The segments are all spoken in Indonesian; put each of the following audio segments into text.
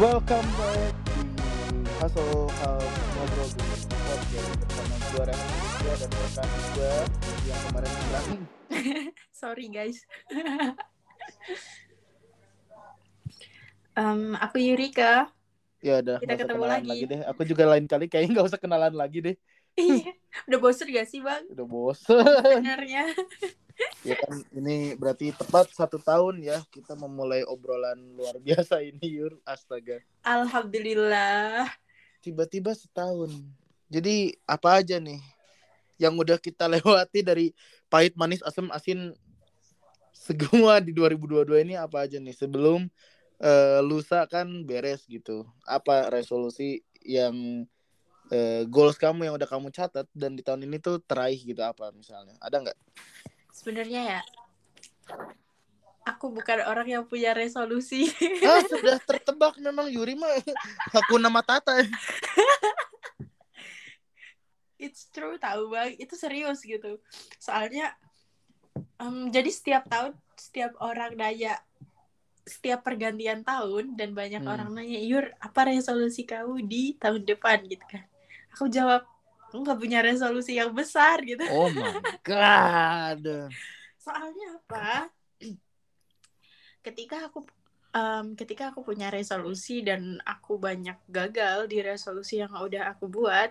Welcome back di Hustle House Ngobrol Podcast bersama gue Rehan dan rekan gue yang kemarin bilang Sorry guys. Em, aku Yurika. Ya udah, Kita ketemu kenalan lagi. deh. Aku juga lain kali kayaknya nggak usah kenalan lagi deh. Iya. Udah bosen gak sih bang? Udah bosen. Sebenarnya. Ya kan ini berarti tepat satu tahun ya kita memulai obrolan luar biasa ini Yur. Astaga. Alhamdulillah. Tiba-tiba setahun. Jadi apa aja nih yang udah kita lewati dari pahit manis asam asin semua di 2022 ini apa aja nih sebelum eh, lusa kan beres gitu. Apa resolusi yang eh, goals kamu yang udah kamu catat dan di tahun ini tuh teraih gitu apa misalnya? Ada nggak? Sebenarnya ya. Aku bukan orang yang punya resolusi. Ah sudah tertebak memang Yuri mah aku nama Tata. It's true tahu bang. Itu serius gitu. Soalnya. em, jadi setiap tahun setiap orang nanya setiap pergantian tahun dan banyak Hmm. orang nanya Yur apa resolusi kamu di tahun depan gitu kan aku jawab aku nggak punya resolusi yang besar gitu. Oh my god. soalnya apa? Ketika aku em, ketika aku punya resolusi dan aku banyak gagal di resolusi yang udah aku buat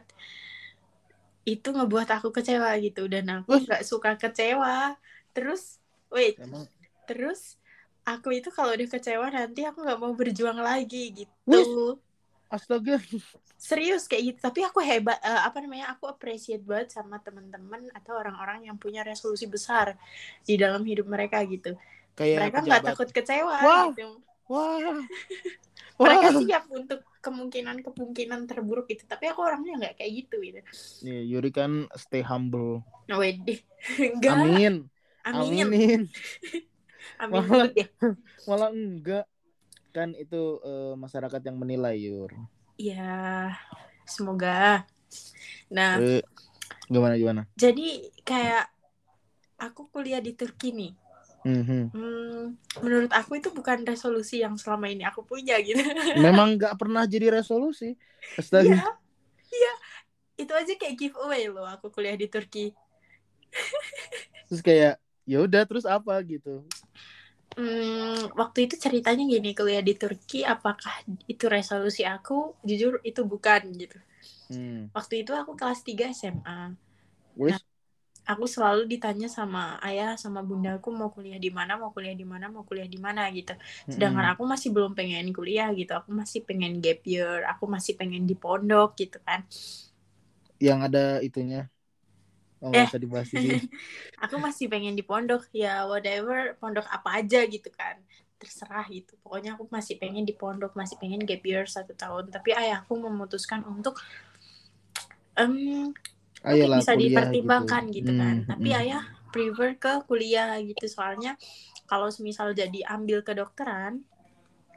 itu ngebuat aku kecewa gitu. Dan aku nggak suka kecewa. Terus wait. Emang? Terus aku itu kalau udah kecewa nanti aku nggak mau berjuang lagi gitu. Wih. Astaga. serius kayak gitu tapi aku hebat eh, apa namanya aku appreciate banget sama teman-teman atau orang-orang yang punya resolusi besar di dalam hidup mereka gitu Kayak mereka nggak takut kecewa Wah. gitu Wah. mereka Wah. siap untuk kemungkinan kemungkinan terburuk itu tapi aku orangnya nggak kayak gitu gitu Nih, Yuri kan stay humble. wede enggak Amin. amin Aminin. amin Wah. banget ya Malah enggak. Kan itu eh, masyarakat yang menilai, Yur. ya semoga nah Eh, gimana gimana? jadi kayak aku kuliah di Turki nih Mhm. Hmm, menurut aku itu bukan resolusi yang selama ini aku punya gitu. Memang nggak pernah jadi resolusi. Astaga. Iya, iya. Itu aja kayak giveaway loh aku kuliah di Turki. Terus kayak ya udah terus apa gitu. Hmm, waktu itu ceritanya gini, kuliah di Turki apakah itu resolusi aku? Jujur itu bukan gitu. Hmm. Waktu itu aku kelas 3 SMA. Wis, Aku selalu ditanya sama ayah sama bundaku mau kuliah di mana, mau kuliah di mana, mau kuliah di mana gitu. Sedangkan mm-mm. aku masih belum pengen kuliah gitu. Aku masih pengen gap year, aku masih pengen di pondok gitu kan. yang ada itunya. Oh, Eh. usah dibahas di sini. aku masih pengen di pondok. Ya whatever pondok apa aja gitu kan. Terserah gitu. Pokoknya aku masih pengen di pondok. Masih pengen gap year satu tahun. Tapi ayahku memutuskan untuk em Ayolah bisa kuliah dipertimbangkan gitu, kan. Hmm, tapi hmm. ayah prefer ke kuliah gitu. Soalnya kalau misal jadi ambil kedokteran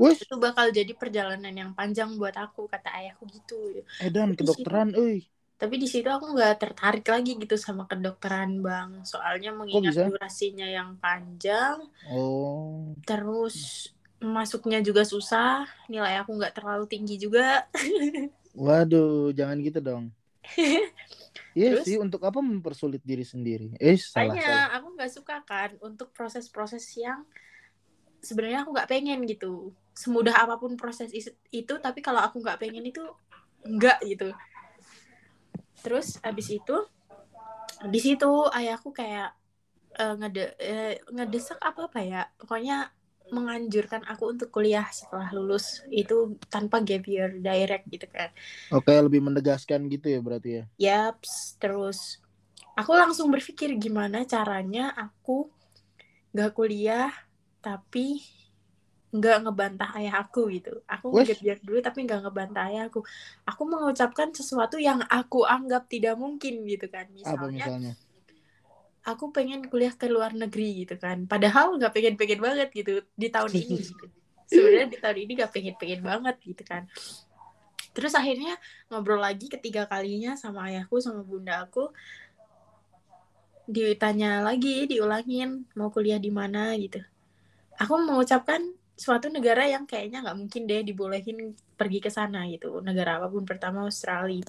Wis, itu bakal jadi perjalanan yang panjang buat aku kata ayahku gitu. Edan Tapi kedokteran, euy. Tapi di situ aku nggak tertarik lagi gitu sama kedokteran bang soalnya mengingat durasinya yang panjang Oh. terus masuknya juga susah nilai aku nggak terlalu tinggi juga Waduh, jangan gitu dong. Iya Terus? sih, untuk apa mempersulit diri sendiri? Eh, salah aku nggak suka kan untuk proses-proses yang sebenarnya aku nggak pengen gitu semudah apa pun proses itu tapi kalau aku nggak pengen itu nggak gitu terus abis itu di situ ayahku kayak eh, ngede eh, ngedesak apa apa ya pokoknya menganjurkan aku untuk kuliah setelah lulus itu tanpa gap year direct gitu kan Oke, lebih menegaskan gitu ya berarti ya. Yaps, terus aku langsung berpikir gimana caranya aku gak kuliah tapi nggak ngebantah ayah aku gitu. Aku year dulu tapi nggak ngebantah ayah aku. Aku mengucapkan sesuatu yang aku anggap tidak mungkin gitu kan. Apa Misalnya, misalnya? aku pengen kuliah ke luar negeri gitu kan. Padahal nggak pengen-pengen banget gitu di tahun ini. gitu. Sebenarnya di tahun ini nggak pengen-pengen banget gitu kan. Terus akhirnya ngobrol lagi ketiga kalinya sama ayahku sama bunda aku. Ditanya lagi, diulangin mau kuliah di mana gitu. Aku mengucapkan suatu negara yang kayaknya nggak mungkin deh dibolehin pergi ke sana gitu. Negara apa pun pertama Australia.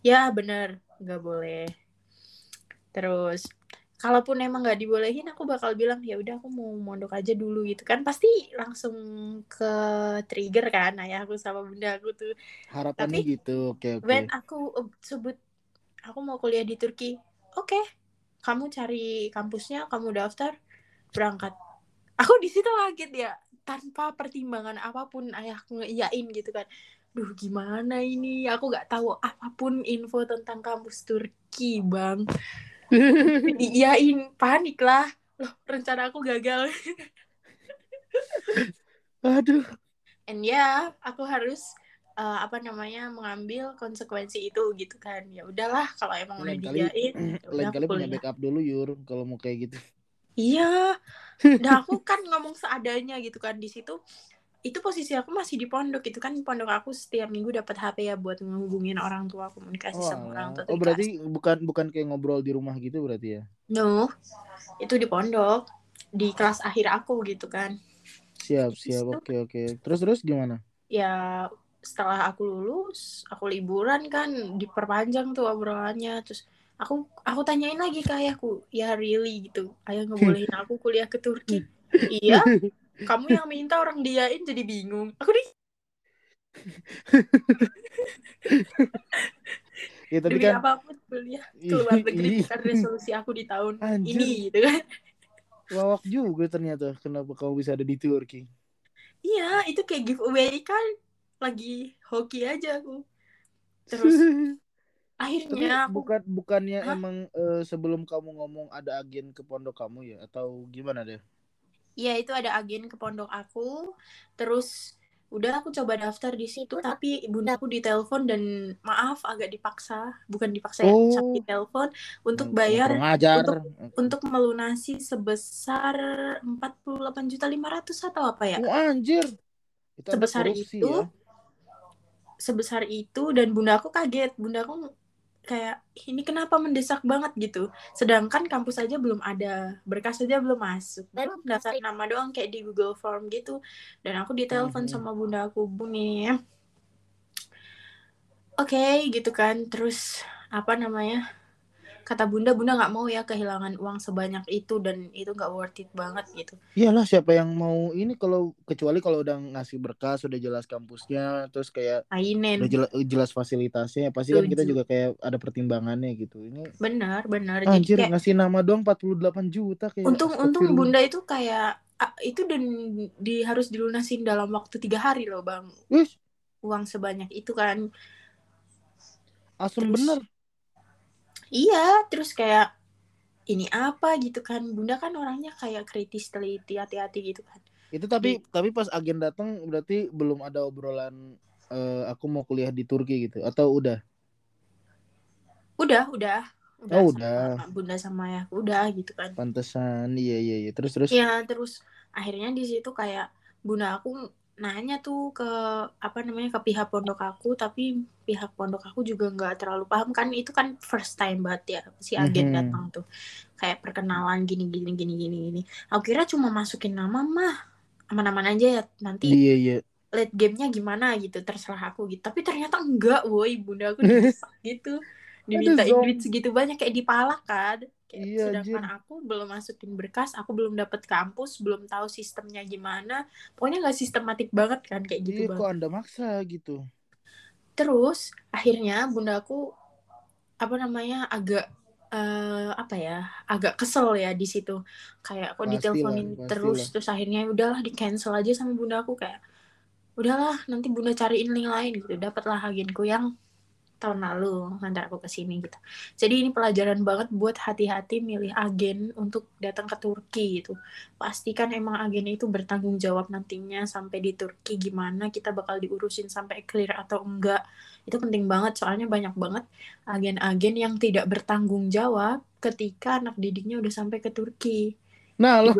Ya bener nggak boleh. Terus kalaupun emang nggak dibolehin aku bakal bilang ya udah aku mau mondok aja dulu gitu. Kan pasti langsung ke trigger kan ayah aku sama bunda aku tuh. Harapannya Tapi, gitu oke oke. when aku uh, sebut aku mau kuliah di Turki. Oke kamu cari kampusnya kamu daftar berangkat. Aku di situ kaget ya tanpa pertimbangan apa pun ayahku ngeiyain gitu kan. Duh gimana ini? Aku nggak tahu apa pun info tentang kampus Turki bang. Diiyain panik lah. Loh rencana aku gagal. Aduh. And ya aku harus uh, apa namanya mengambil konsekuensi itu gitu kan. Ya udahlah kalau emang udah lain kali diiyain ya lain udah kali punya backup dulu yur kalau mau kayak gitu Iya. Nah, aku kan ngomong seadanya gitu kan di situ. Itu posisi aku masih di pondok itu kan pondok aku setiap minggu dapat HP ya buat ngehubungin orang tua komunikasi oh, sama orang tua. oh berarti bukan bukan kayak ngobrol di rumah gitu berarti ya no. Itu di pondok di kelas akhir aku gitu kan. siap siap oke oke terus terus gimana Ya setelah aku lulus, aku liburan kan diperpanjang tuh obrolannya terus aku aku tanyain lagi ke ayahku ya really? gitu. Ayah ngebolehin aku kuliah ke Turki. Iya kamu yang minta orang diain jadi bingung. Aku di ya tapi demi kan apa pun kuliah keluar negeri Ih, bukan resolusi aku di tahun Anjir. ini gitu kan. Lawak juga ternyata kenapa kamu bisa ada di Turki. Iya itu kayak giveaway kan. Lagi hoki aja aku. Terus tapi akhirnya aku bukan bukannya Hah? emang eh, sebelum kamu ngomong ada agen ke pondok kamu ya? Atau gimana deh? Iya itu ada agen ke pondok aku. Terus udah aku coba daftar di situ tapi bunda aku ditelepon dan maaf agak dipaksa. Bukan dipaksa ya Oh. tapi ditelepon untuk yang bayar ajar. untuk melunasi sebesar 48 juta 500 atau apa ya? Oh, anjir. Itu ada Sebesar korupsi itu, ya? Sebesar itu dan bunda aku kaget. Bunda aku kayak ini kenapa mendesak banget? gitu. Sedangkan kampus aja belum ada berkas aja belum masuk. Belum daftar nama doang kayak di Google Form gitu. Dan aku ditelepon Mhm. sama bunda aku buni oke gitu kan. Terus apa namanya kata bunda bunda nggak mau ya kehilangan uang sebanyak itu dan itu nggak worth it banget gitu. Iyalah siapa yang mau ini kalau kecuali kalau udah ngasih berkas udah jelas kampusnya terus kayak mainin. udah jelas, jelas fasilitasnya pasti kan kita juga kayak ada pertimbangannya gitu. Ini benar benar. Jadi anjir kayak ngasih nama doang 48 juta kayak untung untung bunda itu kayak itu dan di harus dilunasin dalam waktu tiga hari loh bang. Wih, uang sebanyak itu kan. Asem Terus- bener iya terus kayak ini apa? gitu kan. Bunda kan orangnya kayak kritis teliti hati-hati gitu kan. Itu tapi tapi pas agen datang berarti belum ada obrolan eh, aku mau kuliah di Turki gitu atau udah? Udah udah. Udah Oh, sama udah. bunda sama ya udah gitu kan. Pantesan. Iya iya iya. Terus terus? Ya terus akhirnya di situ kayak bunda aku nanya tuh ke apa namanya ke pihak pondok aku tapi pihak pondok aku juga nggak terlalu paham kan itu kan first time banget ya si agen Mhm. datang tuh. Kayak perkenalan gini gini gini gini gini. Aku kira cuma masukin nama mah aman-aman aja ya nanti iya iya. late gamenya gimana gitu terserah aku gitu. Tapi ternyata enggak woi bunda aku gitu. Dimintain Zom. duit segitu banyak kayak dipalak kan Kayak Iya, sedangkan aku belum masukin berkas aku belum dapet kampus belum tahu sistemnya gimana. Pokoknya nggak sistematik banget kan kayak gitu iya kok anda maksa gitu? Terus akhirnya bunda aku apa namanya agak eh, apa ya agak kesel ya di situ. Kayak kok diteleponin pastilah. terus terus akhirnya udahlah di cancel aja sama bunda aku kayak udahlah nanti bunda cariin link lain gitu. Dapatlah agenku yang tahun lalu ngantar aku ke sini gitu. Jadi ini pelajaran banget buat hati-hati milih agen untuk datang ke Turki gitu. Pastikan emang agen itu bertanggung jawab nantinya sampai di Turki gimana kita bakal diurusin sampai clear atau enggak. Itu penting banget soalnya banyak banget agen-agen yang tidak bertanggung jawab ketika anak didiknya udah sampai ke Turki. Nah lo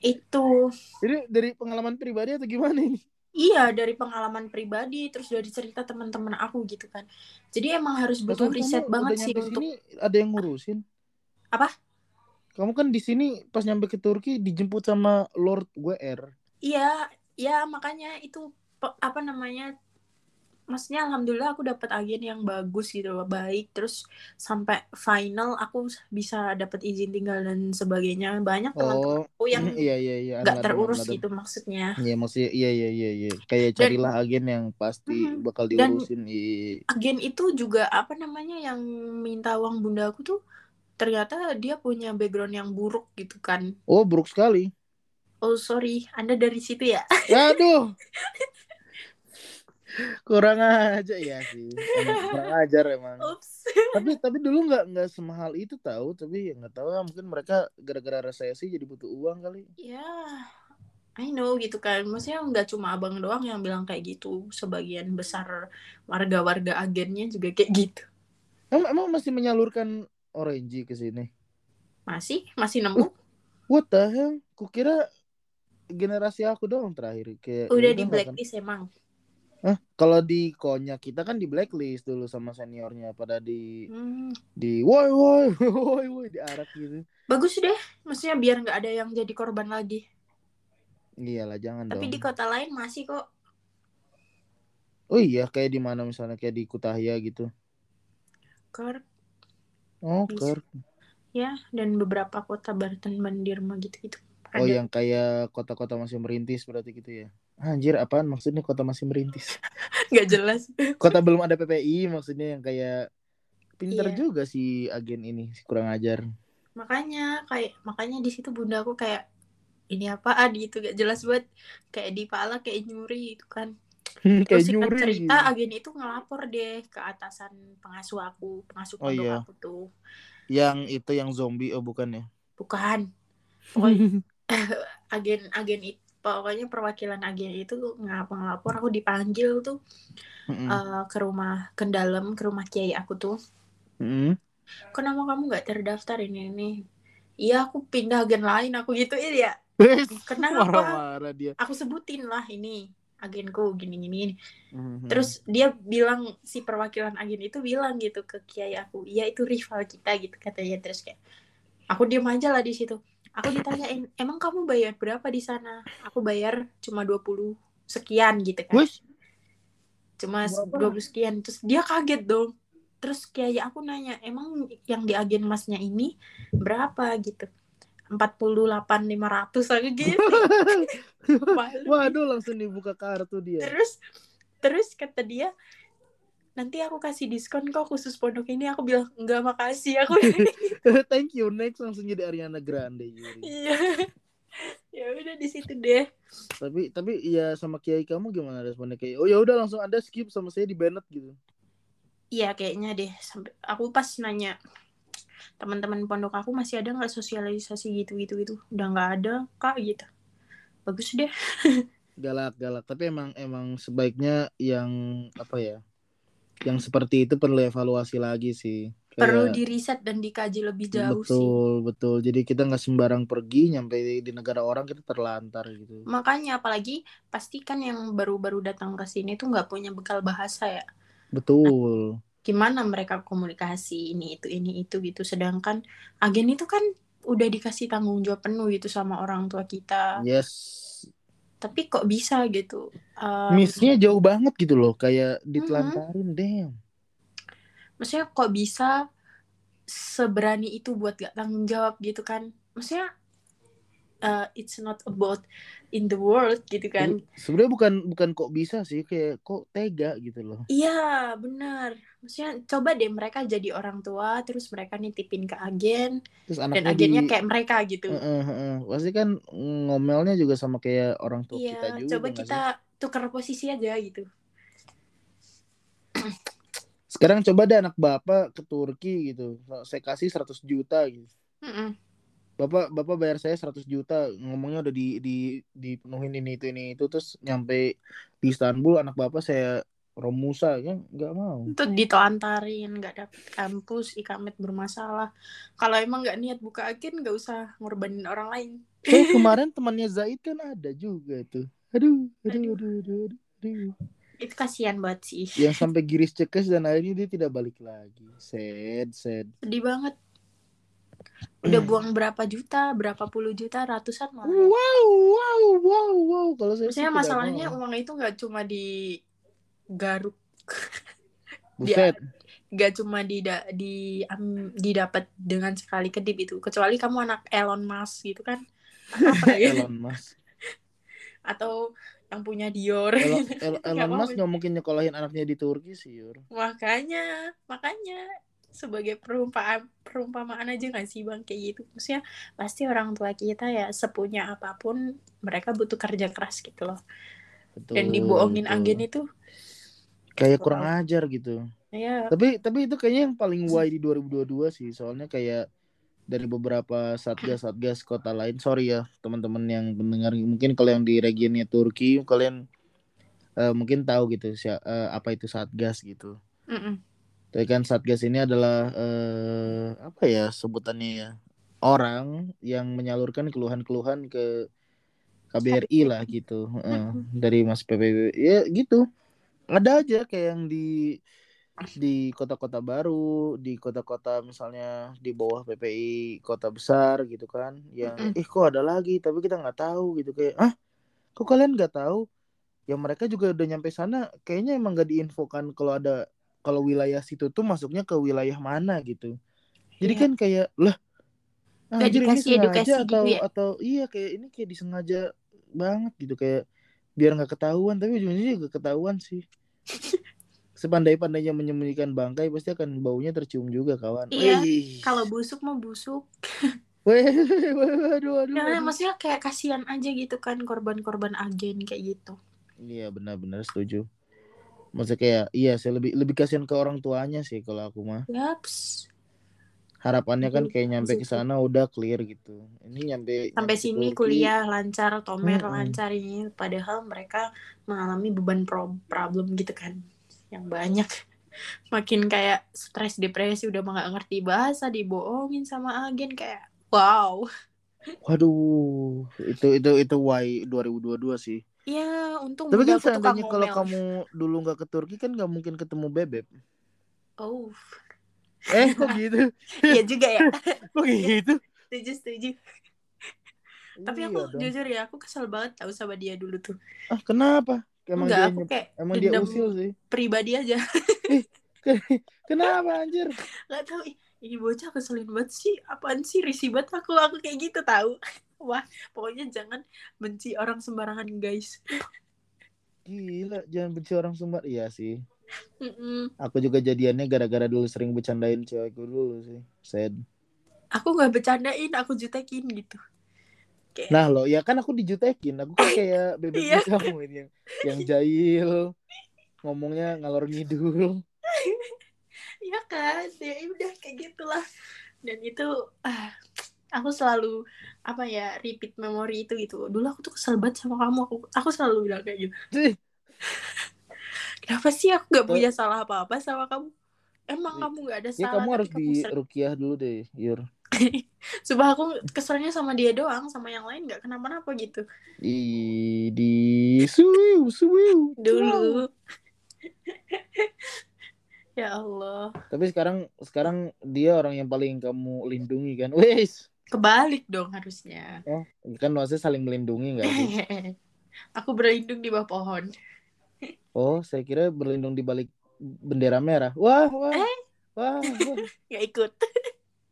itu. Ini dari pengalaman pribadi atau gimana ini iya dari pengalaman pribadi terus dari cerita teman-teman aku gitu kan. Jadi emang harus butuh Bahkan riset kamu banget udah sih nyampe untuk sini ada yang ngurusin. Apa? kamu kan di sini pas nyampe ke Turki dijemput sama Lord WR iya ya makanya itu pe- apa namanya maksudnya alhamdulillah aku dapat agen yang bagus gitu loh baik terus sampai final aku bisa dapat izin tinggal dan sebagainya banyak teman-teman Oh, aku yang iya iya iya. Aladem, terurus gitu maksudnya Iya maksudnya iya iya iya iya. Kayak Dan- carilah agen yang pasti Mhm. bakal Dan- diurusin. Iya. agen itu juga apa namanya yang minta uang bunda aku tuh ternyata dia punya background yang buruk gitu kan Oh, buruk sekali. oh sorry anda dari situ ya Aduh. kurang aja ya sih. Emang kurang ajar emang. Ups. tapi tapi dulu nggak nggak semahal itu tahu. Tapi ya nggak tahu ya mungkin mereka gara-gara resesi jadi butuh uang kali. ya I know gitu kan maksudnya nggak cuma abang doang yang bilang kayak gitu sebagian besar warga-warga agennya juga kayak gitu Emang, emang masih menyalurkan orange ke sini. masih masih nemu What the hell? Kukira generasi aku doang terakhir kayak udah di akan- blacklist emang Hah? Kalau di konya kita kan di blacklist dulu sama seniornya pada di Hmm, di woi woi woi woi diarak gitu. bagus deh maksudnya biar nggak ada yang jadi korban lagi Iyalah jangan tapi dong. di kota lain masih kok Oh iya kayak di mana misalnya kayak di Kutahya gitu. Kor Oh. Ker. ya dan beberapa kota Banten Bandirma gitu gitu Oh yang kayak kota-kota masih merintis berarti gitu ya. Anjir apaan maksudnya kota masih merintis? nggak jelas Kota belum ada PPI maksudnya yang kayak pinter Iya. juga si agen ini si kurang ajar. makanya kayak makanya di situ bunda aku kayak ini apaan gitu gak jelas banget kayak di pala kayak nyuri itu kan kayak terus singkat nyuri. cerita gitu. agen itu ngelapor deh ke atasan pengasuh aku pengasuh Oh, iya. aku tuh Yang itu yang zombie oh bukan ya? bukan pokoknya agen agen itu pokoknya perwakilan agen itu ngapa ngelapor aku dipanggil tuh Mm-mm. eh, ke rumah ke dalam ke rumah kiai aku tuh Mm-mm. kenapa kamu nggak terdaftar ini ini iya aku pindah agen lain aku gituin ya kenapa marah-marah dia. aku sebutin lah ini agenku gini gini Mhm. terus dia bilang si perwakilan agen itu bilang gitu ke kiai aku iya itu rival kita gitu katanya terus kayak aku diem aja lah di situ aku ditanyain emang kamu bayar berapa di sana? Aku bayar cuma 20 sekian gitu kan. Wes, cuma Berapa? 20 sekian. Terus dia kaget dong. Terus kiai aku nanya emang yang di agen masnya ini berapa? Gitu. 48 500 aku gitu. Waduh langsung dibuka kartu dia. terus terus kata dia nanti aku kasih diskon kok khusus pondok ini. Aku bilang enggak makasih. Aku Thank you. Next langsung jadi Ariana Grande iya. Ya udah di situ deh. Tapi tapi ya sama kiai kamu gimana responnya? Kayak oh ya udah langsung anda skip sama saya di Bennett gitu. iya kayaknya deh. Sampai aku pas nanya teman-teman pondok aku masih ada nggak sosialisasi gitu gitu gitu? Udah nggak ada kak gitu. Bagus deh. Galak galak. Tapi emang emang sebaiknya yang apa ya? Yang seperti itu perlu evaluasi lagi sih. Kayak- perlu di riset dan dikaji lebih jauh sih. Betul betul. Jadi kita nggak sembarang pergi nyampe di negara orang kita terlantar gitu. Makanya apalagi pastikan yang baru-baru datang ke sini tuh nggak punya bekal bahasa ya. Betul. Gimana mereka komunikasi ini itu ini itu gitu. Sedangkan agen itu kan udah dikasih tanggung jawab penuh gitu sama orang tua kita. Yes tapi kok bisa gitu? Um, missnya jauh banget gitu loh kayak ditelantarin damn. Maksudnya kok bisa seberani itu buat gak tanggung jawab gitu kan? Maksudnya uh, it's not about in the world gitu kan? Sebenarnya bukan bukan kok bisa sih kayak kok tega gitu loh. Iya benar maksudnya coba deh mereka jadi orang tua terus mereka nitipin ke agen terus dan agennya di kayak mereka gitu Heeh, heeh. pasti kan ngomelnya juga sama kayak orang tua iya kita juga coba kita tukar posisi aja gitu sih? sekarang coba deh anak bapak ke Turki gitu saya kasih 100 juta gitu Mm-mm. bapak bapak bayar saya 100 juta ngomongnya udah di di dipenuhin ini itu ini itu terus nyampe di Istanbul anak bapak saya Romusa kan nggak mau. Itu ditelantarin nggak dapet kampus ikamet bermasalah. Kalau emang nggak niat buka agen nggak usah ngorbanin orang lain. Eh kemarin temannya Zaid kan ada juga tuh aduh aduh Aduh. aduh aduh, aduh, itu kasihan banget sih. Yang sampai giris cekes dan akhirnya dia tidak balik lagi. Sad sad. Sedih banget. Udah buang berapa juta berapa puluh juta ratusan malah ya. Wow, wow, wow, wow. Kalau saya maksudnya masalahnya uang itu nggak cuma di garuk Buset. nggak cuma di di am- didapat dengan sekali kedip itu kecuali kamu anak Elon Musk gitu kan apa ya Elon Musk. atau yang punya Dior Elon, El- Elon. Musk nggak mungkin nyekolahin anaknya di Turki sih, Yur. makanya makanya sebagai perumpamaan perumpamaan aja nggak sih bang kayak gitu maksudnya pasti orang tua kita ya sepunya apa pun mereka butuh kerja keras gitu loh Betul. dan dibohongin betul. agen itu Kayak kurang ajar gitu. ya Tapi tapi itu kayaknya yang paling why di 2022 sih. Soalnya kayak dari beberapa satgas-satgas kota lain. Sorry ya teman-teman yang mendengar. Mungkin kalau yang di regionnya Turki kalian eh, mungkin tahu gitu eh, apa itu satgas gitu. mm-mm. Tapi kan satgas ini adalah eh, apa ya sebutannya ya orang yang menyalurkan keluhan-keluhan ke KBRI lah gitu Heeh, dari Mas PBB ya gitu ada aja kayak yang di di kota-kota baru di kota-kota misalnya di bawah PPI kota besar gitu kan yang ih kok ada lagi? Tapi kita nggak tahu gitu kayak ah kok kalian nggak tahu? Ya mereka juga udah nyampe sana kayaknya emang nggak diinfokan kalau ada kalau wilayah situ tuh masuknya ke wilayah mana gitu. Jadi Iya. kan kayak lah Nggak anjir ini edukasi gitu atau ya? atau iya kayak ini kayak disengaja banget gitu kayak biar nggak ketahuan. Tapi ujung-ujungnya juga ketahuan sih sepandai-pandainya menyembunyikan bangkai pasti akan baunya tercium juga kawan Iya, kalau busuk mau busuk Weh, waduh, ya waduh. maksudnya kayak kasihan aja gitu kan korban-korban agen kayak gitu Iya benar-benar setuju. Maksudnya kayak iya saya lebih lebih kasihan ke orang tuanya sih kalau aku mah. yaps Harapannya kan Iya, kayak nyampe ke sana udah clear gitu. Ini nyampe sampai nyampe sini Turki, kuliah lancar tomer Mm-mm. lancar ini padahal mereka mengalami beban pro- problem gitu kan yang banyak makin kayak stres depresi udah mah nggak ngerti bahasa dibohongin sama agen kayak wow Waduh, itu itu itu why 2022 sih. ya untung Tapi kan seandainya kalau kamu dulu nggak ke Turki kan nggak mungkin ketemu bebek. oh Eh kok gitu? iya juga ya Kok gitu? setuju setuju tapi aku Iya jujur ya aku kesel banget tahu sama dia dulu tuh Ah kenapa? Emang enggak dia aku kayak emang dia usil sih. pribadi aja Kenapa anjir? nggak tahu ih, ini bocah keselin banget sih apaan sih risih banget aku aku kayak gitu tahu wah pokoknya jangan benci orang sembarangan guys Gila, jangan benci orang Sumbar. Iya sih. Mm-mm. Aku juga jadiannya gara-gara dulu sering bercandain cewekku dulu sih. Sad. aku nggak bercandain aku jutekin gitu kayak Nah lo, ya kan aku dijutekin. Aku kan kayak bebek Iya. kamu ini yang yang jahil, ngomongnya ngalor ngidul. ya kan ya udah kayak gitulah dan itu ah, aku selalu apa ya repeat memori itu gitu dulu aku tuh kesel banget sama kamu aku aku selalu bilang kayak gitu kenapa sih aku nggak punya salah apa apa sama kamu? Emang Ya, kamu nggak ada ya salah kamu tapi harus di rukiah dulu deh, Yur. Sumpah aku keselnya sama dia doang sama yang lain nggak kenapa-napa gitu. Di di suwiu suwiu. dulu. ya Allah. Tapi sekarang sekarang dia orang yang paling kamu lindungi kan. Wes. kebalik dong harusnya. Oh, kan maksudnya saling melindungi nggak aku berlindung di bawah pohon Oh, saya kira berlindung di balik bendera merah. Wah, wah. Eh? Wah, wah. nggak ikut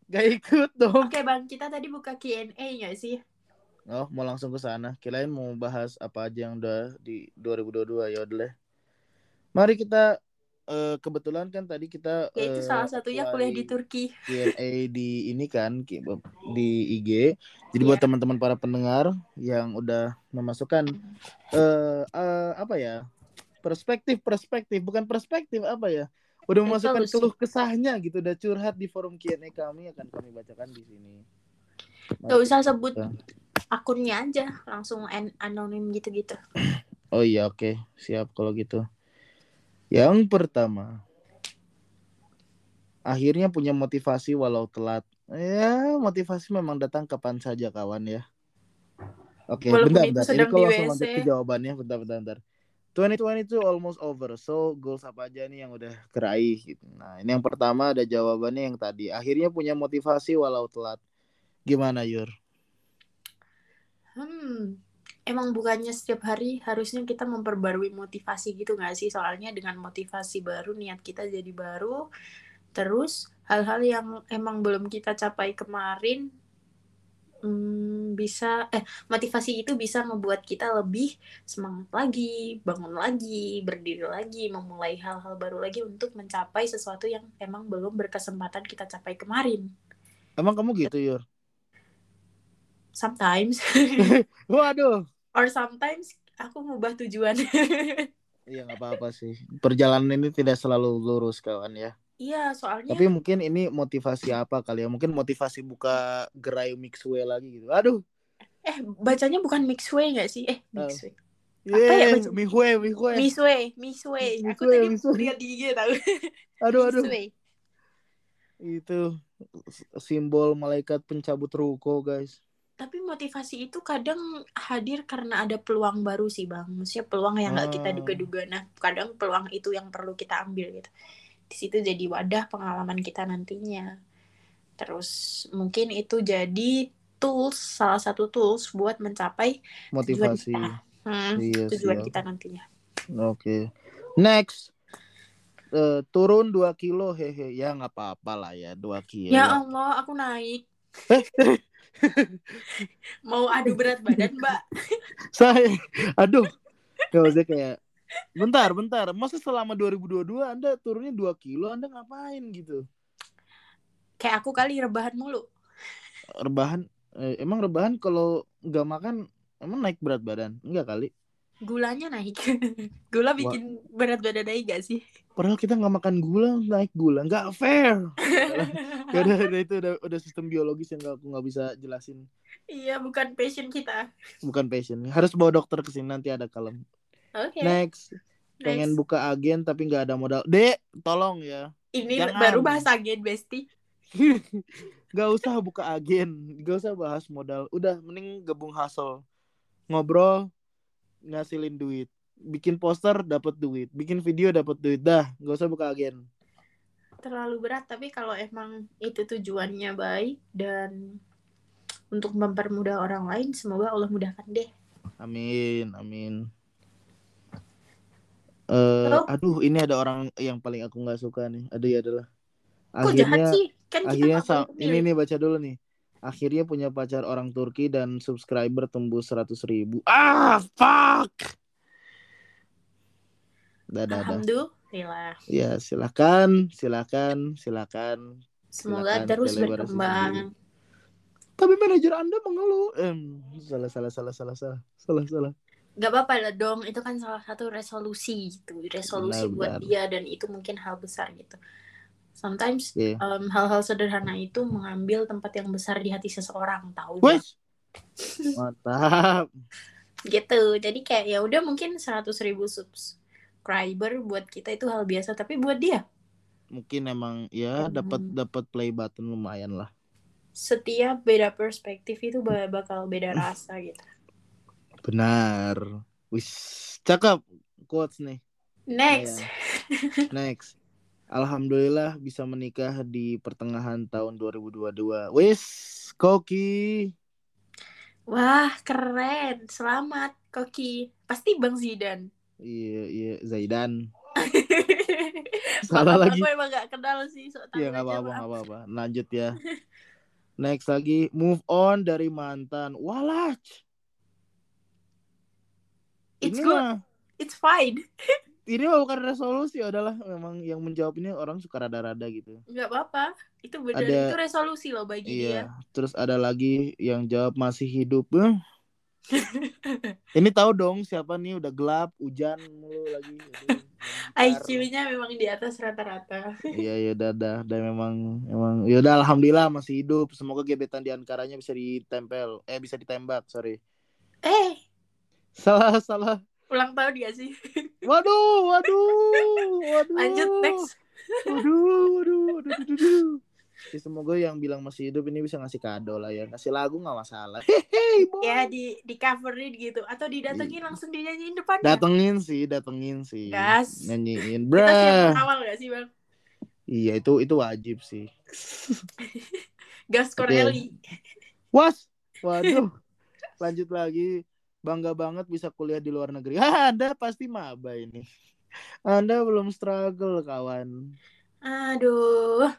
Gak ikut dong. oke bang kita tadi buka Q&A nggak sih Oh, mau langsung ke sana. Kirain mau bahas apa aja yang udah di 2022 ya udah. deh. Mari kita eh, kebetulan kan tadi kita ya itu eh, salah satunya kuliah di Turki Q&A di ini kan di IG. Jadi buat Iya. teman-teman para pendengar yang udah memasukkan eh eh, apa ya? Perspektif-perspektif, bukan perspektif apa ya? Udah memasukkan keluh kesahnya gitu, udah curhat di forum Q&A kami akan kami bacakan di sini. nggak usah sebut Ya. akunnya aja langsung an- anonim gitu-gitu Oh iya oke siap kalau gitu. Yang pertama, akhirnya punya motivasi walau telat. Ya motivasi memang datang kapan saja kawan ya. Oke Walaupun bentar bentar. Ini sedang kalau langsung lanjut ke jawabannya bentar bentar bentar. 2022 almost over. So goals apa aja nih yang udah keraih gitu. Nah, ini yang pertama ada jawabannya yang tadi. Akhirnya punya motivasi walau telat. Gimana, Yur? Hmm, emang bukannya setiap hari harusnya kita memperbarui motivasi gitu nggak sih? Soalnya dengan motivasi baru niat kita jadi baru. Terus hal-hal yang emang belum kita capai kemarin hmm, bisa eh motivasi itu bisa membuat kita lebih semangat lagi, bangun lagi, berdiri lagi, memulai hal-hal baru lagi untuk mencapai sesuatu yang emang belum berkesempatan kita capai kemarin. Emang kamu gitu, Yur? Sometimes. Waduh. Or sometimes aku ngubah tujuan. Iya nggak apa-apa sih. Perjalanan ini tidak selalu lurus kawan ya. Iya, soalnya Tapi mungkin ini motivasi apa kali ya? Mungkin motivasi buka gerai mixway lagi gitu. Aduh. eh bacanya bukan mixway nggak sih? Eh, mixway. Apa Yeay, ya baca- mixway, mixway. Misway, misway. Aku tadi lihat di IG tahu. Aduh, aduh. Itu simbol malaikat pencabut ruko, guys. Tapi motivasi itu kadang hadir karena ada peluang baru sih, Bang. Maksudnya peluang yang nggak kita Ah. duga-duga. Nah, kadang peluang itu yang perlu kita ambil gitu. Di situ jadi wadah pengalaman kita nantinya. Terus mungkin itu jadi tools, salah satu tools buat mencapai tujuan Motivasi. kita. Hmm, Iya, tujuan siap. kita nantinya. Oke. Next. Eh, turun 2 kilo hehe ya nggak apa-apa lah ya 2 kilo Ya Allah, aku naik. Mau adu berat badan, Mbak? saya aduh kayak bentar bentar. Masa selama 2022 anda turunnya 2 kilo anda ngapain gitu? Kayak aku kali rebahan mulu. rebahan? Eh, emang rebahan kalau nggak makan emang naik berat badan? Enggak kali? Gulanya naik. Gula bikin berat badan naik gak sih? padahal kita nggak makan gula naik gula. Nggak fair. Ya udah udah, itu udah, udah sistem biologis yang aku nggak bisa jelasin. Iya, bukan passion kita. bukan passion. Harus bawa dokter ke sini nanti ada kalem Oke. next next. pengen buka agen tapi nggak ada modal dek tolong ya Ini Jangan. baru bahas agen, Besti. Gak usah buka agen, gak usah bahas modal. Udah, mending gabung hustle. Ngobrol, ngasilin duit. Bikin poster dapat duit, bikin video dapat duit. Dah, gak usah buka agen. Terlalu berat, tapi kalau emang itu tujuannya baik dan untuk mempermudah orang lain, semoga Allah mudahkan deh. Amin, amin. Eh, Halo? aduh, ini ada orang yang paling aku nggak suka nih. Aduh ya adalah. Kok Akhirnya, sih? Kan akhirnya ini nih baca dulu nih. Akhirnya punya pacar orang Turki dan subscriber tembus 100 ribu. Ah, fuck. Dadah. Alhamdulillah. Ya, silakan, silakan, silakan. Semoga Silakan terus berkembang. sendiri. Tapi manajer Anda mengeluh. Em, salah, salah, salah, salah, salah, salah, salah. Gak apa-apa lah dong, itu kan salah satu resolusi gitu. Resolusi Benar, buat benar. dia dan itu mungkin hal besar gitu. Sometimes Oke. em, hal-hal sederhana itu mengambil tempat yang besar di hati seseorang, tahu nggak? Mantap. gitu jadi kayak ya udah mungkin 100 ribu subscriber buat kita itu hal biasa tapi buat dia Mungkin emang ya dapat Hmm. dapat play button lumayan lah. setiap beda perspektif itu ba- bakal beda rasa gitu Benar. Wis, cakep quotes nih. next Next. Alhamdulillah bisa menikah di pertengahan tahun 2022. Wis, Koki. wah keren selamat Koki pasti Bang Zidan Iya, iya, Zaidan. Salah Maaf, lagi. aku emang gak kenal sih so Iya, aja, apa-apa, nggak apa-apa. Lanjut ya. Next lagi, move on dari mantan. Walah. It's ini good. mah it's fine ini mah bukan resolusi adalah memang yang menjawab ini orang suka rada-rada gitu. nggak apa-apa itu benar Ada- itu resolusi loh bagi dia Iya. Terus ada lagi yang jawab masih hidup. Ini tahu dong siapa nih udah gelap, hujan mulu lagi. IQ-nya memang di atas rata-rata Iya ya dadah dan memang memang ya udah alhamdulillah masih hidup. Semoga gebetan di ankaranya bisa ditempel eh bisa ditembak, sorry. eh Salah salah. ulang tahun gak sih Waduh, waduh, waduh. lanjut next Waduh, waduh, waduh, waduh, waduh. Ya, semoga yang bilang masih hidup ini bisa ngasih kado lah ya. Ngasih lagu nggak masalah. Hehehe, ya di di coverin gitu atau didatengin langsung dinyanyiin depan Datengin sih, datengin sih. Gas. Nyanyiin, kita siap awal gak sih bang Iya, itu itu wajib sih. gas Corelli Was. Waduh. Lanjut lagi. Bangga banget bisa kuliah di luar negeri. Ah, Anda pasti maba ini. Anda belum struggle, kawan. aduh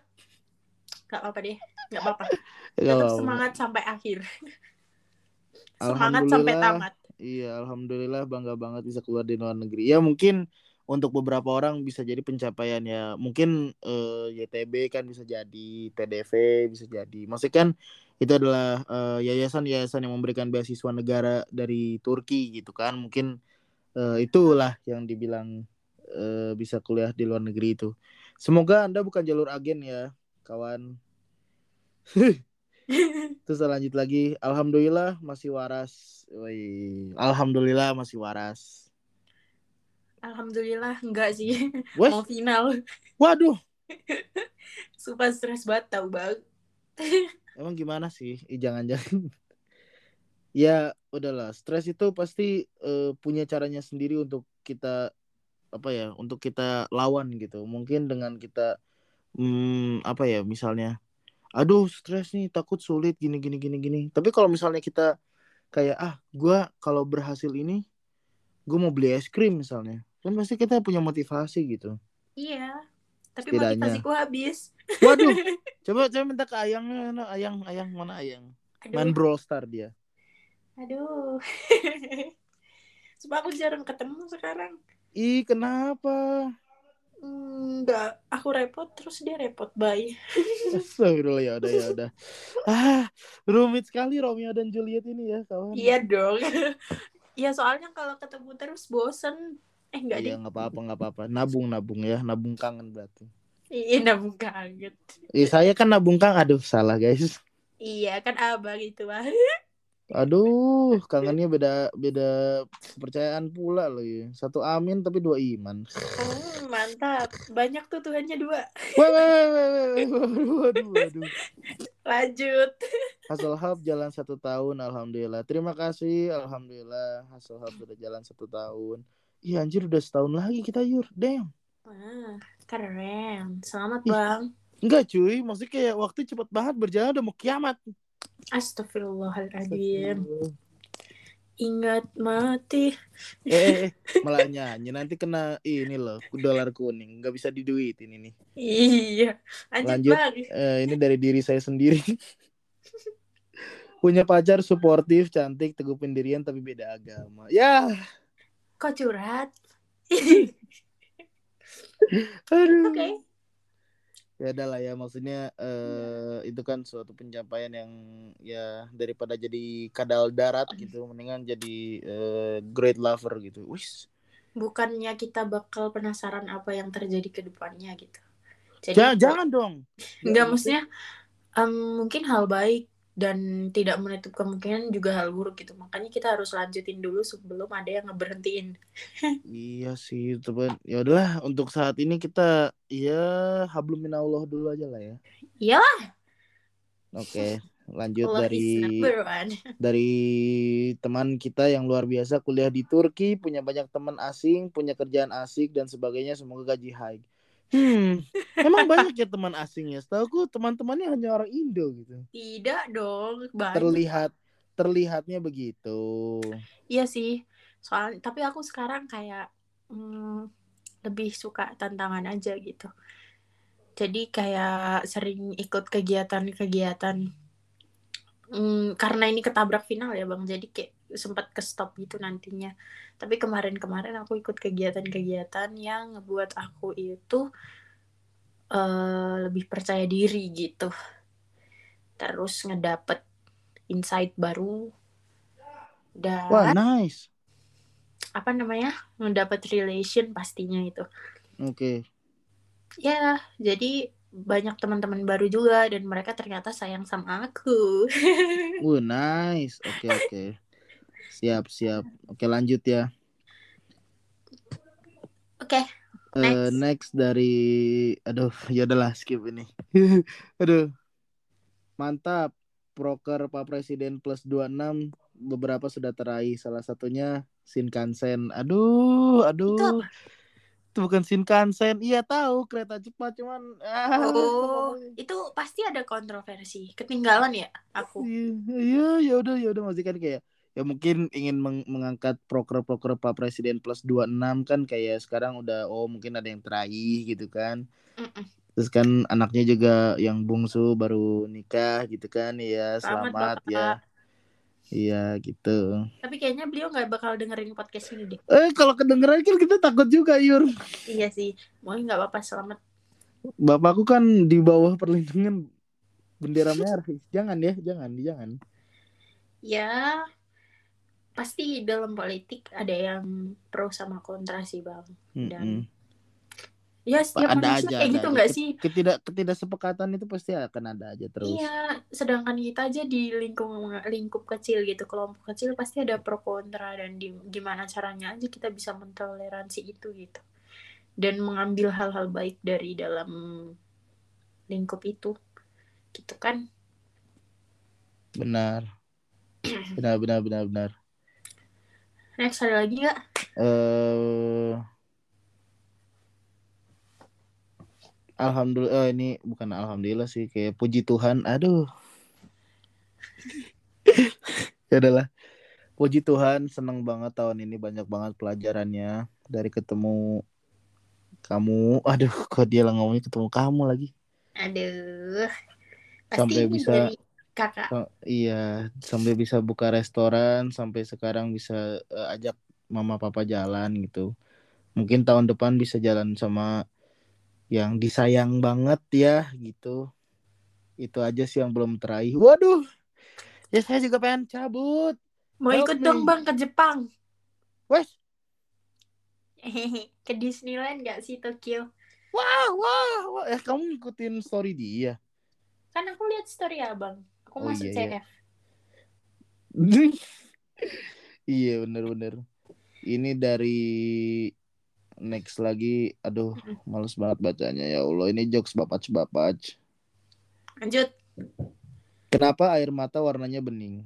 nggak apa-apa deh nggak apa-apa tetap semangat sampai akhir semangat sampai tamat Iya, alhamdulillah bangga banget bisa keluar di luar negeri. Ya mungkin untuk beberapa orang bisa jadi pencapaian ya. Mungkin eh, YTB kan bisa jadi, TDV bisa jadi. Maksudnya kan itu adalah eh, yayasan-yayasan yang memberikan beasiswa negara dari Turki gitu kan. Mungkin eh, itulah yang dibilang eh, bisa kuliah di luar negeri itu. Semoga Anda bukan jalur agen ya, kawan. Terus lanjut lagi, alhamdulillah masih waras. Wih, alhamdulillah masih waras. alhamdulillah enggak sih Wes, mau final waduh, super stres banget tau bang emang gimana sih? Ih, jangan-jangan. ya, udahlah, stres itu pasti eh, punya caranya sendiri untuk kita apa ya, untuk kita lawan gitu. Mungkin dengan kita hmm, apa ya, misalnya aduh stres nih takut sulit gini gini gini gini tapi kalau misalnya kita kayak ah gua kalau berhasil ini gue mau beli es krim misalnya kan pasti kita punya motivasi gitu iya tapi Setidaknya. motivasiku habis waduh coba coba minta ke ayangnya mana ayang ayang mana ayang main aduh brawl star dia aduh Coba aku jarang ketemu sekarang ih kenapa Enggak, aku repot terus dia repot. Bye. Astagfirullah ya udah ya udah ah rumit sekali Romeo dan Juliet ini ya kawan Iya dong. Iya soalnya kalau ketemu terus bosen. Eh enggak iya deh. nggak apa-apa nggak apa-apa nabung nabung ya nabung kangen berarti Iya nabung kaget. Ih, saya kan nabung kang aduh salah guys Iya kan abang itu mah. Aduh, kangennya beda beda kepercayaan pula loh ya. Satu amin tapi dua iman. Oh, mantap. Banyak tuh Tuhannya dua. Wah, wah, wah, wah, wah, waduh, waduh, waduh. Lanjut. Hasselhub jalan satu tahun, alhamdulillah. Terima kasih, alhamdulillah. Hasselhub sudah jalan satu tahun. Iya anjir udah setahun lagi kita yur, damn. Wah, keren. Selamat Ih. bang. Enggak cuy, maksudnya kayak waktu cepet banget berjalan udah mau kiamat. Astagfirullahaladzim. Ingat mati. Eh, eh, eh, malah nyanyi nanti kena ini loh, dolar kuning, nggak bisa diduitin ini. Iya. Lanjut, Lanjut. Eh, ini dari diri saya sendiri. Punya pacar suportif, cantik, teguh pendirian tapi beda agama. Ya, Kok curhat? aduh. Oke. Ya udah lah ya, maksudnya eh, itu kan suatu pencapaian yang ya daripada jadi kadal darat gitu, mendingan jadi eh, great lover gitu. Wis. Bukannya kita bakal penasaran apa yang terjadi ke depannya gitu. Jadi Jangan, jangan dong. Enggak maksudnya em, mungkin hal baik dan tidak menutup kemungkinan juga hal buruk gitu. Makanya kita harus lanjutin dulu sebelum ada yang ngeberhentiin. Iya sih, teman. Ya udahlah, untuk saat ini kita ya hablum minallah dulu aja lah ya. Iyalah, Oke, lanjut Allah dari dari teman kita yang luar biasa kuliah di Turki, punya banyak teman asing, punya kerjaan asik dan sebagainya, semoga gaji high. Hmm, emang banyak ya teman asingnya. Setahuku teman-temannya hanya orang Indo gitu. Tidak dong, banyak. Terlihat terlihatnya begitu. Iya sih. Soal tapi aku sekarang kayak mm, lebih suka tantangan aja gitu. Jadi kayak sering ikut kegiatan-kegiatan. Mm, karena ini ketabrak final ya bang, jadi kayak sempat ke stop gitu nantinya. Tapi kemarin-kemarin aku ikut kegiatan-kegiatan yang ngebuat aku itu eh, lebih percaya diri gitu. Terus ngedapet insight baru dan Wah, nice. apa namanya mendapat relation pastinya itu Oke. ya jadi banyak teman-teman baru juga dan mereka ternyata sayang sama aku Wah, nice. Oke, oke. Siap, siap. Oke, lanjut ya. oke Eh, Next. next dari aduh ya udahlah skip ini. aduh. Mantap. Proker Pak Presiden plus 26 beberapa sudah teraih salah satunya Shinkansen. Aduh, aduh. Itu? Itu bukan Shinkansen. Iya tahu kereta cepat cuman ah, Oh, itu pasti ada kontroversi. Ketinggalan ya aku. Iya, ya udah ya udah masih kan kayak ya mungkin ingin meng- mengangkat proker-proker Pak Presiden plus 26 kan kayak sekarang udah oh mungkin ada yang teraih gitu kan. Mm-mm. Terus kan anaknya juga yang bungsu baru nikah gitu kan ya Selamat, selamat, ya. Iya gitu. Tapi kayaknya beliau nggak bakal dengerin podcast ini deh. Eh kalau kedengeran kan kita takut juga Yur. Iya sih. Mau nggak apa-apa selamat. Bapakku kan di bawah perlindungan bendera merah. Jangan ya, jangan, jangan. Ya pasti dalam politik ada yang pro sama kontra sih bang. Mm-mm. Ya setiap Ada manusia aja, kayak ada gitu nggak sih? Ketidak ketidaksepakatan itu pasti akan ada aja terus. Iya, sedangkan kita aja di lingkup lingkup kecil gitu, kelompok kecil pasti ada pro kontra dan di, gimana caranya aja kita bisa mentoleransi itu gitu. Dan mengambil hal-hal baik dari dalam lingkup itu. Gitu kan? Benar. Benar benar benar benar. Next ada lagi nggak? Eh Alhamdulillah oh, ini bukan alhamdulillah sih kayak puji Tuhan. Aduh. ya adalah puji Tuhan seneng banget tahun ini banyak banget pelajarannya dari ketemu kamu. Aduh, kok dia lah ngomongnya ketemu kamu lagi. Aduh. Pasti Sampai bisa- dari kakak. Oh, iya, sampai bisa buka restoran, sampai sekarang bisa eh, ajak mama papa jalan gitu. Mungkin tahun depan bisa jalan sama yang disayang banget ya gitu. Itu aja sih yang belum teraih. Waduh. Ya saya juga pengen cabut. Mau Help ikut me. dong bang ke Jepang. Wes. ke Disneyland nggak sih Tokyo? Wah, wah, wah. Eh kamu ngikutin story dia. Kan aku lihat story abang. Aku Oh, masuk iya, iya. CF. iya bener-bener. Ini dari next lagi. Aduh, males banget bacanya ya Allah. Ini jokes bapak-bapak. Lanjut. Kenapa air mata warnanya bening?